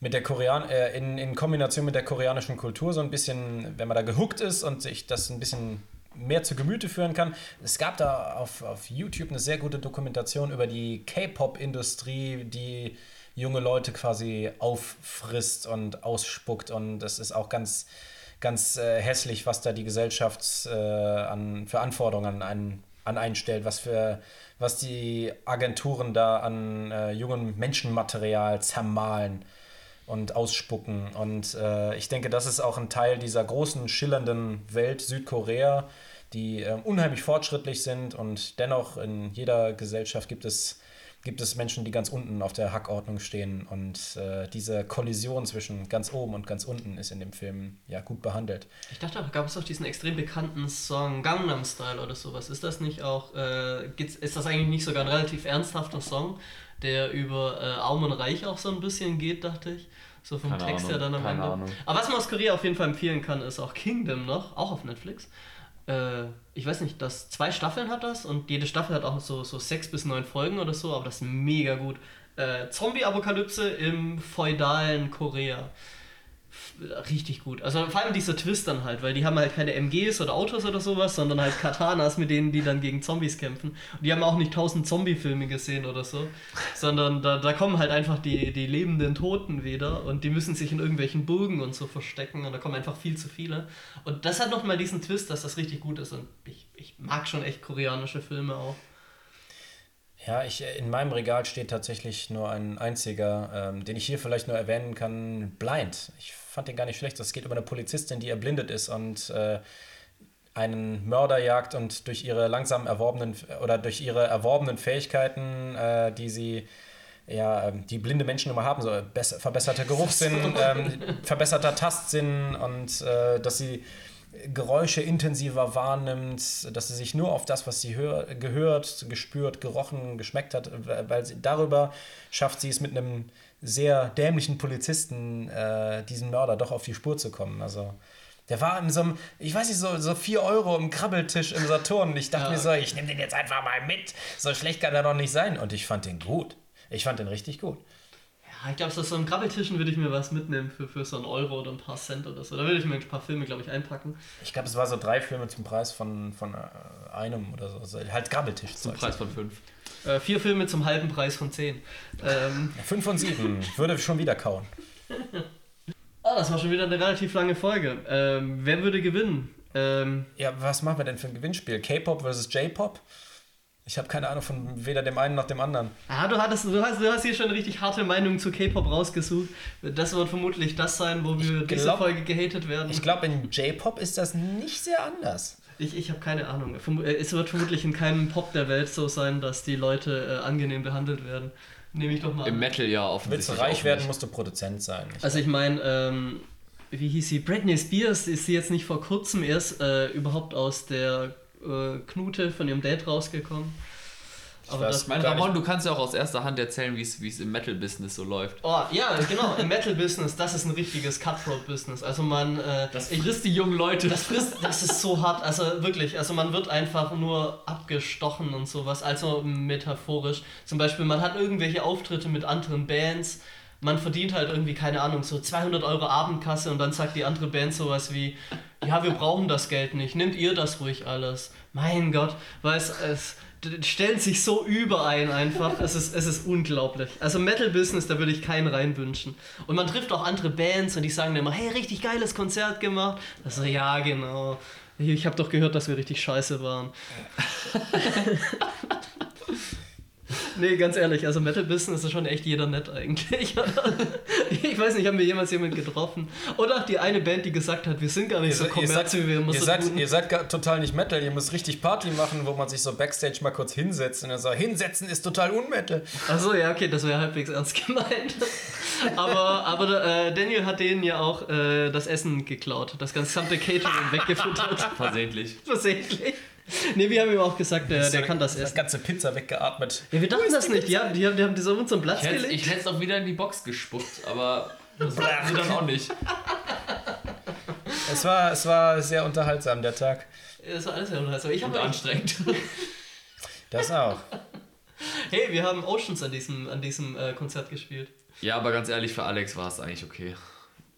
[SPEAKER 2] mit der Korean äh, in, in Kombination mit der koreanischen Kultur so ein bisschen, wenn man da gehuckt ist und sich das ein bisschen mehr zu Gemüte führen kann. Es gab da auf, auf YouTube eine sehr gute Dokumentation über die K-Pop-Industrie, die junge Leute quasi auffrisst und ausspuckt und das ist auch ganz ganz äh, hässlich, was da die Gesellschaft äh, an, für Anforderungen an, an einstellt, was für was die Agenturen da an äh, jungem Menschenmaterial zermahlen. und ausspucken. Und äh, ich denke, das ist auch ein Teil dieser großen, schillernden Welt Südkorea, die äh, unheimlich fortschrittlich sind und dennoch in jeder Gesellschaft gibt es gibt es Menschen, die ganz unten auf der Hackordnung stehen. Und äh, diese Kollision zwischen ganz oben und ganz unten ist in dem Film ja gut behandelt.
[SPEAKER 1] Ich dachte auch, gab es doch diesen extrem bekannten Song Gangnam Style oder sowas. Ist das nicht auch, äh, ist das eigentlich nicht sogar ein relativ ernsthafter Song, der über äh, Arm und Reich auch so ein bisschen geht, dachte ich. So vom
[SPEAKER 3] Keine
[SPEAKER 1] Text
[SPEAKER 3] Ahnung,
[SPEAKER 1] her dann am
[SPEAKER 3] keine
[SPEAKER 1] Ende.
[SPEAKER 3] Ahnung.
[SPEAKER 1] Aber was man aus Korea auf jeden Fall empfehlen kann, ist auch Kingdom noch, auch auf Netflix. Äh, ich weiß nicht, das zwei Staffeln hat das und jede Staffel hat auch so, so sechs bis neun Folgen oder so, aber das ist mega gut. Äh, Zombie-Apokalypse im feudalen Korea. Richtig gut. Also vor allem dieser Twist dann halt, weil die haben halt keine MGs oder Autos oder sowas, sondern halt Katanas, mit denen die dann gegen Zombies kämpfen. Und die haben auch nicht tausend Zombie-Filme gesehen oder so, sondern da, da kommen halt einfach die, die lebenden Toten wieder und die müssen sich in irgendwelchen Burgen und so verstecken und da kommen einfach viel zu viele. Und das hat nochmal diesen Twist, dass das richtig gut ist und ich, ich mag schon echt koreanische Filme auch.
[SPEAKER 2] Ja, ich, in meinem Regal steht tatsächlich nur ein einziger, ähm, den ich hier vielleicht nur erwähnen kann, Blind. Ich fand den gar nicht schlecht. Es geht über eine Polizistin, die erblindet ist und äh, einen Mörder jagt und durch ihre langsam erworbenen oder durch ihre erworbenen Fähigkeiten, äh, die sie ja, ähm, die blinde Menschen immer haben, so besser, verbesserter Geruchssinn, ähm, verbesserter Tastsinn und äh, dass sie Geräusche intensiver wahrnimmt, dass sie sich nur auf das, was sie hör gehört, gespürt, gerochen, geschmeckt hat, weil sie darüber schafft sie es mit einem sehr dämlichen Polizisten, äh, diesen Mörder doch auf die Spur zu kommen. Also der war in so einem, ich weiß nicht, so, so 4 Euro im Krabbeltisch im Saturn. Und ich dachte
[SPEAKER 1] Ja.
[SPEAKER 2] mir so, ich nehme den jetzt einfach mal mit. So schlecht kann er doch nicht sein. Und ich fand den gut. Ich fand den richtig gut.
[SPEAKER 1] Ja, ich glaube, so einem Krabbeltischen würde ich mir was mitnehmen für, für so einen Euro oder ein paar Cent oder so. Da würde ich mir ein paar Filme, glaube ich, einpacken.
[SPEAKER 2] Ich glaube, es war so drei Filme zum Preis von, von äh, einem oder so. Also halt Krabbeltisch.
[SPEAKER 3] Zum Preis von 5.
[SPEAKER 1] Äh, vier Filme zum halben Preis von zehn. Ähm,
[SPEAKER 2] Fünf von sieben. Würde schon wieder kauen.
[SPEAKER 1] oh, das war schon wieder eine relativ lange Folge. Ähm, wer würde gewinnen? Ähm,
[SPEAKER 2] Ja, was machen wir denn für ein Gewinnspiel? K-Pop versus J-Pop? Ich habe keine Ahnung von weder dem einen noch dem anderen.
[SPEAKER 1] ah, du, hattest, du, hast, du hast hier schon eine richtig harte Meinung zu K-Pop rausgesucht. Das wird vermutlich das sein, wo wir diese
[SPEAKER 2] glaub-
[SPEAKER 1] Folge gehatet werden.
[SPEAKER 2] Ich glaube, in J-Pop ist das nicht sehr anders.
[SPEAKER 1] Ich, ich habe keine Ahnung. Äh, Es wird vermutlich in keinem Pop der Welt so sein, dass die Leute äh, angenehm behandelt werden. Nehme ich doch mal
[SPEAKER 3] Im
[SPEAKER 1] an.
[SPEAKER 3] Metal ja
[SPEAKER 2] Willst
[SPEAKER 3] offensichtlich.
[SPEAKER 2] du reich werden, musst du Produzent sein. Ich
[SPEAKER 1] Also ich meine, ähm, wie hieß sie? Britney Spears ist sie jetzt nicht vor kurzem erst äh, überhaupt aus der äh, Knute von ihrem Date rausgekommen. Aber
[SPEAKER 2] weiß
[SPEAKER 1] das,
[SPEAKER 3] Ich meine. Ramon, du kannst ja auch aus erster Hand erzählen, wie es im Metal-Business so läuft.
[SPEAKER 1] Oh, ja, genau. Im Metal-Business, das ist ein richtiges Cutthroat-Business. Also man... Äh,
[SPEAKER 3] Das
[SPEAKER 1] ich,
[SPEAKER 3] frisst die jungen Leute.
[SPEAKER 1] das, frisst, das ist so hart. Also wirklich, also man wird einfach nur abgestochen und sowas. Also metaphorisch. Zum Beispiel, man hat irgendwelche Auftritte mit anderen Bands. Man verdient halt irgendwie, keine Ahnung, so 200 Euro Abendkasse und dann sagt die andere Band sowas wie, ja, wir brauchen das Geld nicht, nehmt ihr das ruhig alles. Mein Gott, weil es, stellen sich so überein einfach, es ist, es ist unglaublich. Also Metal-Business, da würde ich keinen reinwünschen. Und man trifft auch andere Bands und die sagen immer, hey, richtig geiles Konzert gemacht. Also ja, genau. Ich habe doch gehört, dass wir richtig scheiße waren. Nee, ganz ehrlich, also Metal Business ist schon echt jeder nett eigentlich. ich weiß nicht, haben wir jemals jemanden getroffen? Oder die eine Band, die gesagt hat, wir sind gar nicht so kommerz, wie wir immer
[SPEAKER 2] ihr,
[SPEAKER 1] so
[SPEAKER 2] seid,
[SPEAKER 1] tun.
[SPEAKER 2] ihr seid gar, total nicht Metal, ihr müsst richtig Party machen, wo man sich so Backstage mal kurz hinsetzt und dann sagt, hinsetzen ist total unmetal.
[SPEAKER 1] Achso, ja, okay, das wäre halbwegs ernst gemeint. aber aber äh, Daniel hat denen ja auch äh, das Essen geklaut, das gesamte Catering weggefuttert.
[SPEAKER 3] Versehentlich.
[SPEAKER 1] Versehentlich. Nee, wir haben ihm auch gesagt, der, der kann das
[SPEAKER 2] Das
[SPEAKER 1] essen.
[SPEAKER 2] ganze Pizza weggeatmet.
[SPEAKER 1] Ja, wir dachten das nicht. Die haben, die haben, die haben das auf unseren Platz
[SPEAKER 3] Ich hätte
[SPEAKER 1] gelegt.
[SPEAKER 3] ich hätte es auch wieder in die Box gespuckt, aber das war sie dann auch nicht.
[SPEAKER 2] Es war, es war sehr unterhaltsam, der Tag.
[SPEAKER 1] Das war alles ja unterhaltsam. Ich habe
[SPEAKER 3] anstrengend.
[SPEAKER 2] Das auch.
[SPEAKER 1] Hey, wir haben Oceans an diesem, an diesem äh, Konzert gespielt.
[SPEAKER 3] Ja, aber ganz ehrlich, für Alex war es eigentlich okay.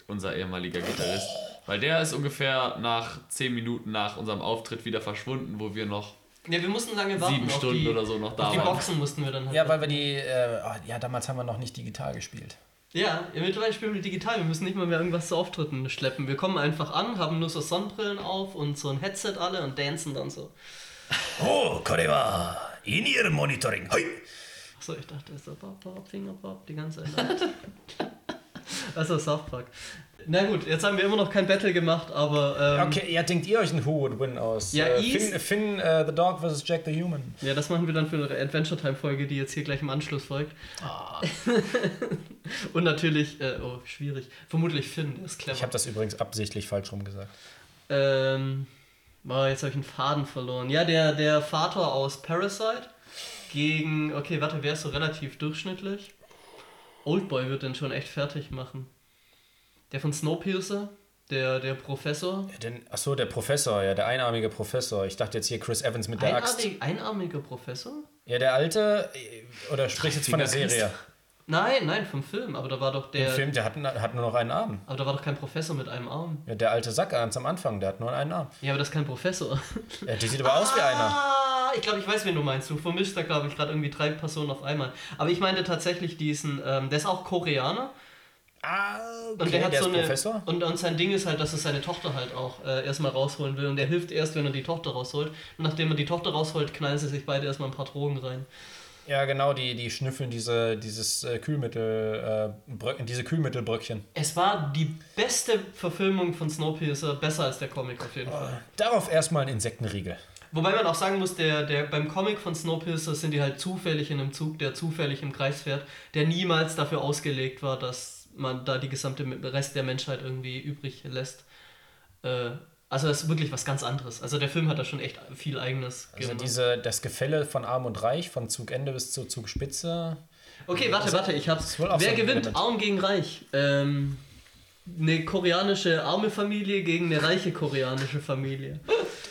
[SPEAKER 3] Unser ehemaliger Gitarrist. Weil der ist ungefähr nach 10 Minuten nach unserem Auftritt wieder verschwunden, wo wir noch
[SPEAKER 1] Ja, wir mussten lange warten.
[SPEAKER 3] sieben Stunden
[SPEAKER 1] die,
[SPEAKER 3] oder so noch da
[SPEAKER 1] Auf die
[SPEAKER 3] waren.
[SPEAKER 1] Boxen mussten wir dann halt.
[SPEAKER 2] Ja, weil wir die, äh, oh, ja, damals haben wir noch nicht digital gespielt.
[SPEAKER 1] ja, ja, mittlerweile spielen wir digital. Wir müssen nicht mal mehr irgendwas zu Auftritten schleppen. Wir kommen einfach an, haben nur so Sonnenbrillen auf und so ein Headset alle und dancen dann so.
[SPEAKER 2] Oh, Korewa, in ihrem Monitoring. Hoi.
[SPEAKER 1] Achso, ich dachte, es ist so Pop, Pop, Finger Pop, die ganze Zeit. Also South Park. Na gut, jetzt haben wir immer noch kein Battle gemacht, aber. Ähm,
[SPEAKER 2] Okay, ja, denkt ihr euch einen Who would win aus?
[SPEAKER 1] Ja,
[SPEAKER 2] äh, Finn, Finn äh, the Dog versus Jack the Human.
[SPEAKER 1] Ja, das machen wir dann für eine Adventure Time Folge, die jetzt hier gleich im Anschluss folgt. Und natürlich, äh, oh, schwierig. Vermutlich Finn, der ist clever.
[SPEAKER 2] Ich habe das übrigens absichtlich falsch rum gesagt.
[SPEAKER 1] Ähm, boah, jetzt habe ich einen Faden verloren. Ja, der, der Vater aus Parasite gegen, okay, warte, wer ist so relativ durchschnittlich? Oldboy wird den schon echt fertig machen. Der von Snowpiercer, der, der Professor.
[SPEAKER 2] Ja, denn, achso, der Professor, ja, der einarmige Professor. Ich dachte jetzt hier Chris Evans mit der Axt.
[SPEAKER 1] Einarmig, einarmiger Professor?
[SPEAKER 2] Ja, der alte, äh, oder sprichst jetzt von der Serie?
[SPEAKER 1] Nein, nein, vom Film, aber da war doch
[SPEAKER 2] Der
[SPEAKER 1] der.
[SPEAKER 2] Film, der hat, hat nur noch einen Arm.
[SPEAKER 1] Aber da war doch kein Professor mit einem Arm.
[SPEAKER 2] Ja, der alte Sack ganz am Anfang, der hat nur einen Arm.
[SPEAKER 1] Ja, aber das ist kein Professor.
[SPEAKER 2] Ja, der sieht aber aus wie einer.
[SPEAKER 1] Ich glaube, ich weiß, wen du meinst. Du vermischst da, glaube ich, gerade irgendwie drei Personen auf einmal. Aber ich meine tatsächlich diesen, ähm, der ist auch Koreaner.
[SPEAKER 2] Ah,
[SPEAKER 1] Und der hat
[SPEAKER 2] der
[SPEAKER 1] so
[SPEAKER 2] ist
[SPEAKER 1] eine.
[SPEAKER 2] Professor?
[SPEAKER 1] Und, und sein Ding ist halt, dass er seine Tochter halt auch äh, erstmal rausholen will. Und der hilft erst, wenn er die Tochter rausholt. Und nachdem er die Tochter rausholt, knallen sie sich beide erstmal ein paar Drogen rein.
[SPEAKER 2] Ja, genau, die, die schnüffeln diese, dieses äh, Kühlmittel, äh, diese Kühlmittelbröckchen.
[SPEAKER 1] Es war die beste Verfilmung von Snowpiercer, besser als der Comic auf jeden Fall.
[SPEAKER 2] Darauf erstmal ein Insektenriegel.
[SPEAKER 1] Wobei man auch sagen muss, der, der, beim Comic von Snowpiercer sind die halt zufällig in einem Zug, der zufällig im Kreis fährt, der niemals dafür ausgelegt war, dass man da die gesamte Rest der Menschheit irgendwie übrig lässt. Äh, also das ist wirklich was ganz anderes. Also der Film hat da schon echt viel eigenes
[SPEAKER 2] Also
[SPEAKER 1] gemacht.
[SPEAKER 2] diese, das Gefälle von Arm und Reich, von Zugende bis zur Zugspitze.
[SPEAKER 1] Okay, warte, warte, ich hab's. Wer
[SPEAKER 2] so
[SPEAKER 1] gewinnt?
[SPEAKER 2] Element.
[SPEAKER 1] Arm gegen Reich. Ähm, eine koreanische arme Familie gegen eine reiche koreanische Familie.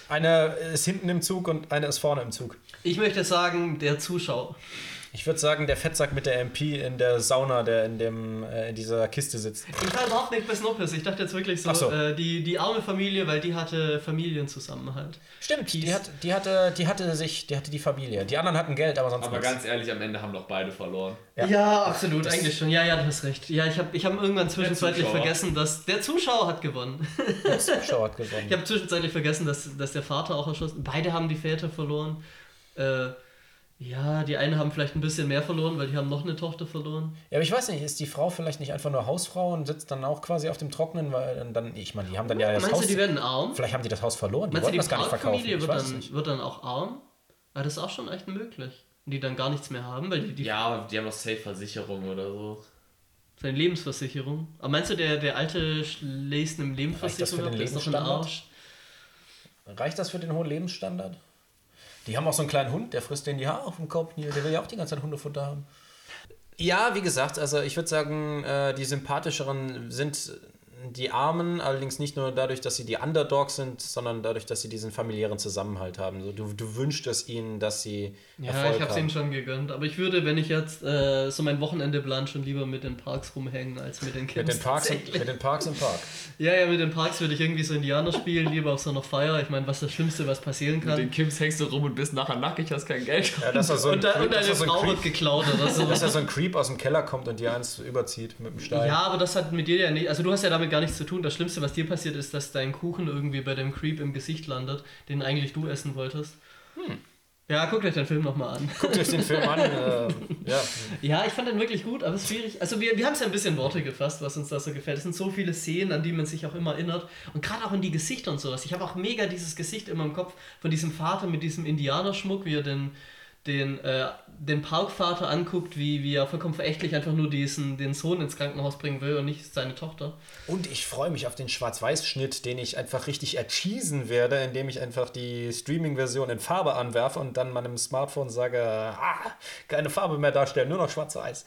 [SPEAKER 2] Eine ist hinten im Zug und eine ist vorne im Zug.
[SPEAKER 1] Ich möchte sagen, der Zuschauer.
[SPEAKER 2] Ich würde sagen, der Fettsack mit der MP in der Sauna, der in, dem, äh, in dieser Kiste sitzt.
[SPEAKER 1] Ich war überhaupt nicht bei Snowpiercer. Ich dachte jetzt wirklich so,
[SPEAKER 2] so.
[SPEAKER 1] Äh, die, die arme Familie, weil die hatte Familienzusammenhalt.
[SPEAKER 2] Stimmt, die, hat, die, hatte, die hatte sich, die hatte die Familie. Die anderen hatten Geld, aber sonst
[SPEAKER 3] Aber
[SPEAKER 2] nichts.
[SPEAKER 3] ganz ehrlich, am Ende haben doch beide verloren.
[SPEAKER 2] Ja.
[SPEAKER 1] absolut, eigentlich schon. Ja, ja, du hast recht. Ja, ich habe ich hab irgendwann zwischenzeitlich vergessen, dass der Zuschauer hat gewonnen.
[SPEAKER 2] Der Zuschauer hat gewonnen.
[SPEAKER 1] Ich habe zwischenzeitlich vergessen, dass, dass der Vater auch erschossen Beide haben die Väter verloren. Äh, ja, die einen haben vielleicht ein bisschen mehr verloren, weil die haben noch eine Tochter verloren.
[SPEAKER 2] Ja, aber ich weiß nicht, ist die Frau vielleicht nicht einfach nur Hausfrau und sitzt dann auch quasi auf dem Trockenen, weil dann- dann, ich meine, die haben dann ja das
[SPEAKER 1] Meinst
[SPEAKER 2] Haus.
[SPEAKER 1] du, die werden arm?
[SPEAKER 2] vielleicht haben die das Haus verloren, die
[SPEAKER 1] Meinst du,
[SPEAKER 2] wollten
[SPEAKER 1] die
[SPEAKER 2] das gar nicht verkaufen.
[SPEAKER 1] Park-Familie
[SPEAKER 2] Ich
[SPEAKER 1] wird, dann,
[SPEAKER 2] nicht.
[SPEAKER 1] wird dann auch arm? Weil das ist auch schon echt möglich. Und die dann gar nichts mehr haben, weil die, die
[SPEAKER 3] Ja, aber die haben doch Safe-Versicherung oder so.
[SPEAKER 1] seine Lebensversicherung. Aber meinst du, der, der alte schläst eine Lebensversicherung
[SPEAKER 2] für den?
[SPEAKER 1] Der ist doch ein
[SPEAKER 2] Lebensstandard?
[SPEAKER 1] Arsch.
[SPEAKER 2] Reicht das für den hohen Lebensstandard? Die haben auch so einen kleinen Hund, der frisst denen die Haare auf dem Kopf. Der will ja auch die ganze Zeit Hundefutter haben. Ja, wie gesagt, also ich würde sagen, äh, die sympathischeren sind die Armen, allerdings nicht nur dadurch, dass sie die Underdogs sind, sondern dadurch, dass sie diesen familiären Zusammenhalt haben. So, du, du wünschst es ihnen, dass sie
[SPEAKER 1] Ja,
[SPEAKER 2] Erfolg
[SPEAKER 1] ich hab's
[SPEAKER 2] haben.
[SPEAKER 1] ihnen schon gegönnt. Aber ich würde, wenn ich jetzt äh, so mein Wochenende plan, schon lieber mit den Parks rumhängen als mit den Kids.
[SPEAKER 2] mit, den Parks im, mit den Parks im Park.
[SPEAKER 1] Ja, ja, mit den Parks würde ich irgendwie so Indianer spielen, lieber auf so einer Feier. Ich meine, was das Schlimmste, was passieren
[SPEAKER 3] Mit den
[SPEAKER 1] kann.
[SPEAKER 3] Kims hängst du rum und bist nachher nackig, hast kein Geld.
[SPEAKER 2] Ja, dass er so ein,
[SPEAKER 1] Und, da, und deine
[SPEAKER 2] so ein
[SPEAKER 1] Frau
[SPEAKER 2] Creep,
[SPEAKER 1] wird geklaut oder so.
[SPEAKER 2] dass er so ein Creep aus dem Keller kommt und dir eins überzieht mit dem Stein.
[SPEAKER 1] Ja, aber das hat mit dir ja nicht. Also, du hast ja damit gar nichts zu tun. Das Schlimmste, was dir passiert, ist, dass dein Kuchen irgendwie bei dem Creep im Gesicht landet, den eigentlich du essen wolltest. Ja, guckt euch den Film nochmal an.
[SPEAKER 2] Guckt euch den Film an. Äh, ja.
[SPEAKER 1] Ja, ich fand den wirklich gut, aber es ist schwierig. Also, wir, wir haben es ja ein bisschen Worte gefasst, was uns da so gefällt. Es sind so viele Szenen, an die man sich auch immer erinnert. Und gerade auch in die Gesichter und sowas. Ich habe auch mega dieses Gesicht immer im Kopf von diesem Vater mit diesem Indianerschmuck, wie er den, den, äh, den Parkvater anguckt, wie, wie er vollkommen verächtlich einfach nur diesen, den Sohn ins Krankenhaus bringen will und nicht seine Tochter.
[SPEAKER 2] Und ich freue mich auf den Schwarz-Weiß-Schnitt, den ich einfach richtig ercheesen werde, indem ich einfach die Streaming-Version in Farbe anwerfe und dann meinem Smartphone sage, ah, keine Farbe mehr darstellen, nur noch Schwarz-Weiß.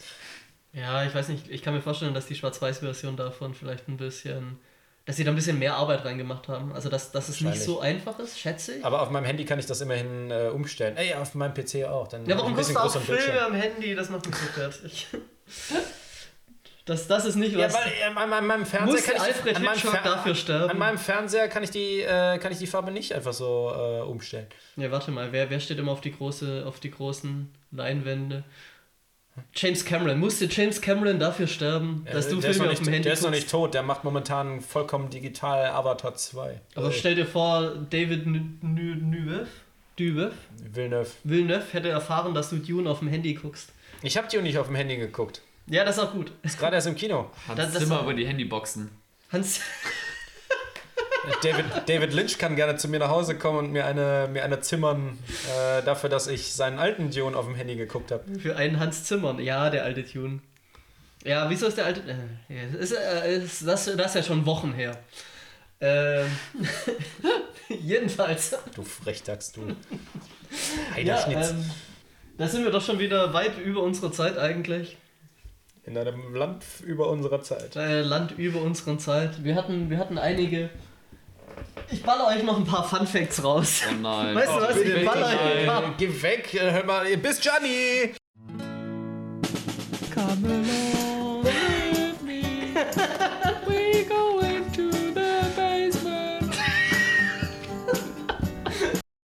[SPEAKER 1] Ja, ich weiß nicht, ich kann mir vorstellen, dass die Schwarz-Weiß-Version davon vielleicht ein bisschen, dass sie da ein bisschen mehr Arbeit reingemacht haben. Also, dass, dass es nicht so einfach ist, schätze ich.
[SPEAKER 2] Aber auf meinem Handy kann ich das immerhin äh, umstellen. Ey, auf meinem PC auch. Dann
[SPEAKER 1] Ja, warum
[SPEAKER 2] ein
[SPEAKER 1] guckst
[SPEAKER 2] bisschen
[SPEAKER 1] du auch Filme
[SPEAKER 2] Bildschirm.
[SPEAKER 1] am Handy? Das macht mich so fertig. Das, das ist nicht
[SPEAKER 2] Ja,
[SPEAKER 1] was.
[SPEAKER 2] weil äh, an meinem- Fernseher kann ich,
[SPEAKER 1] Alfred
[SPEAKER 2] an meinem
[SPEAKER 1] Hitchcock
[SPEAKER 2] Fer-
[SPEAKER 1] dafür sterben?
[SPEAKER 2] An meinem Fernseher kann ich die, äh, kann ich die Farbe nicht einfach so äh, umstellen.
[SPEAKER 1] Ja, warte mal, wer, wer steht immer auf die, große, auf die großen Leinwände? James Cameron. Musste James Cameron dafür sterben, dass
[SPEAKER 2] Äh,
[SPEAKER 1] du Filme auf dem Handy
[SPEAKER 2] der ist noch nicht tot, der macht momentan vollkommen digital Avatar 2.
[SPEAKER 1] Aber
[SPEAKER 2] Äh,
[SPEAKER 1] stell dir vor, David Nuev, Duev,
[SPEAKER 2] Villeneuve.
[SPEAKER 1] Villeneuve hätte erfahren, dass du Dune auf dem Handy guckst.
[SPEAKER 2] Ich habe die nicht auf dem Handy geguckt.
[SPEAKER 1] Ja, das ist auch gut.
[SPEAKER 2] Ist gerade erst im Kino.
[SPEAKER 3] Hans
[SPEAKER 1] Das- das-
[SPEAKER 3] Zimmer über die Handyboxen.
[SPEAKER 1] Hans,
[SPEAKER 2] David, David Lynch kann gerne zu mir nach Hause kommen und mir eine, mir eine zimmern äh, dafür, dass ich seinen alten Dune auf dem Handy geguckt habe.
[SPEAKER 1] für einen Hans Zimmern. Ja, der alte Tune. Ja, wieso ist der alte. Äh, ja, ist, äh, ist, das, das ist ja schon Wochen her. Ähm, jedenfalls.
[SPEAKER 2] Du Frechdachs, du.
[SPEAKER 1] Ja,
[SPEAKER 2] Heiderschnitz.
[SPEAKER 1] ähm, da sind wir doch schon wieder weit über unsere Zeit eigentlich.
[SPEAKER 2] In einem Land über unserer Zeit.
[SPEAKER 1] Äh, Land über unsere Zeit. Wir hatten, wir hatten einige. Ich baller euch noch ein paar Fun Facts raus.
[SPEAKER 3] Oh nein.
[SPEAKER 1] Weißt du
[SPEAKER 3] oh,
[SPEAKER 1] was?
[SPEAKER 3] bitte
[SPEAKER 1] Ich baller
[SPEAKER 3] nicht.
[SPEAKER 1] euch ein paar.
[SPEAKER 2] geh weg, hör mal, ihr bist Gianni!
[SPEAKER 3] Come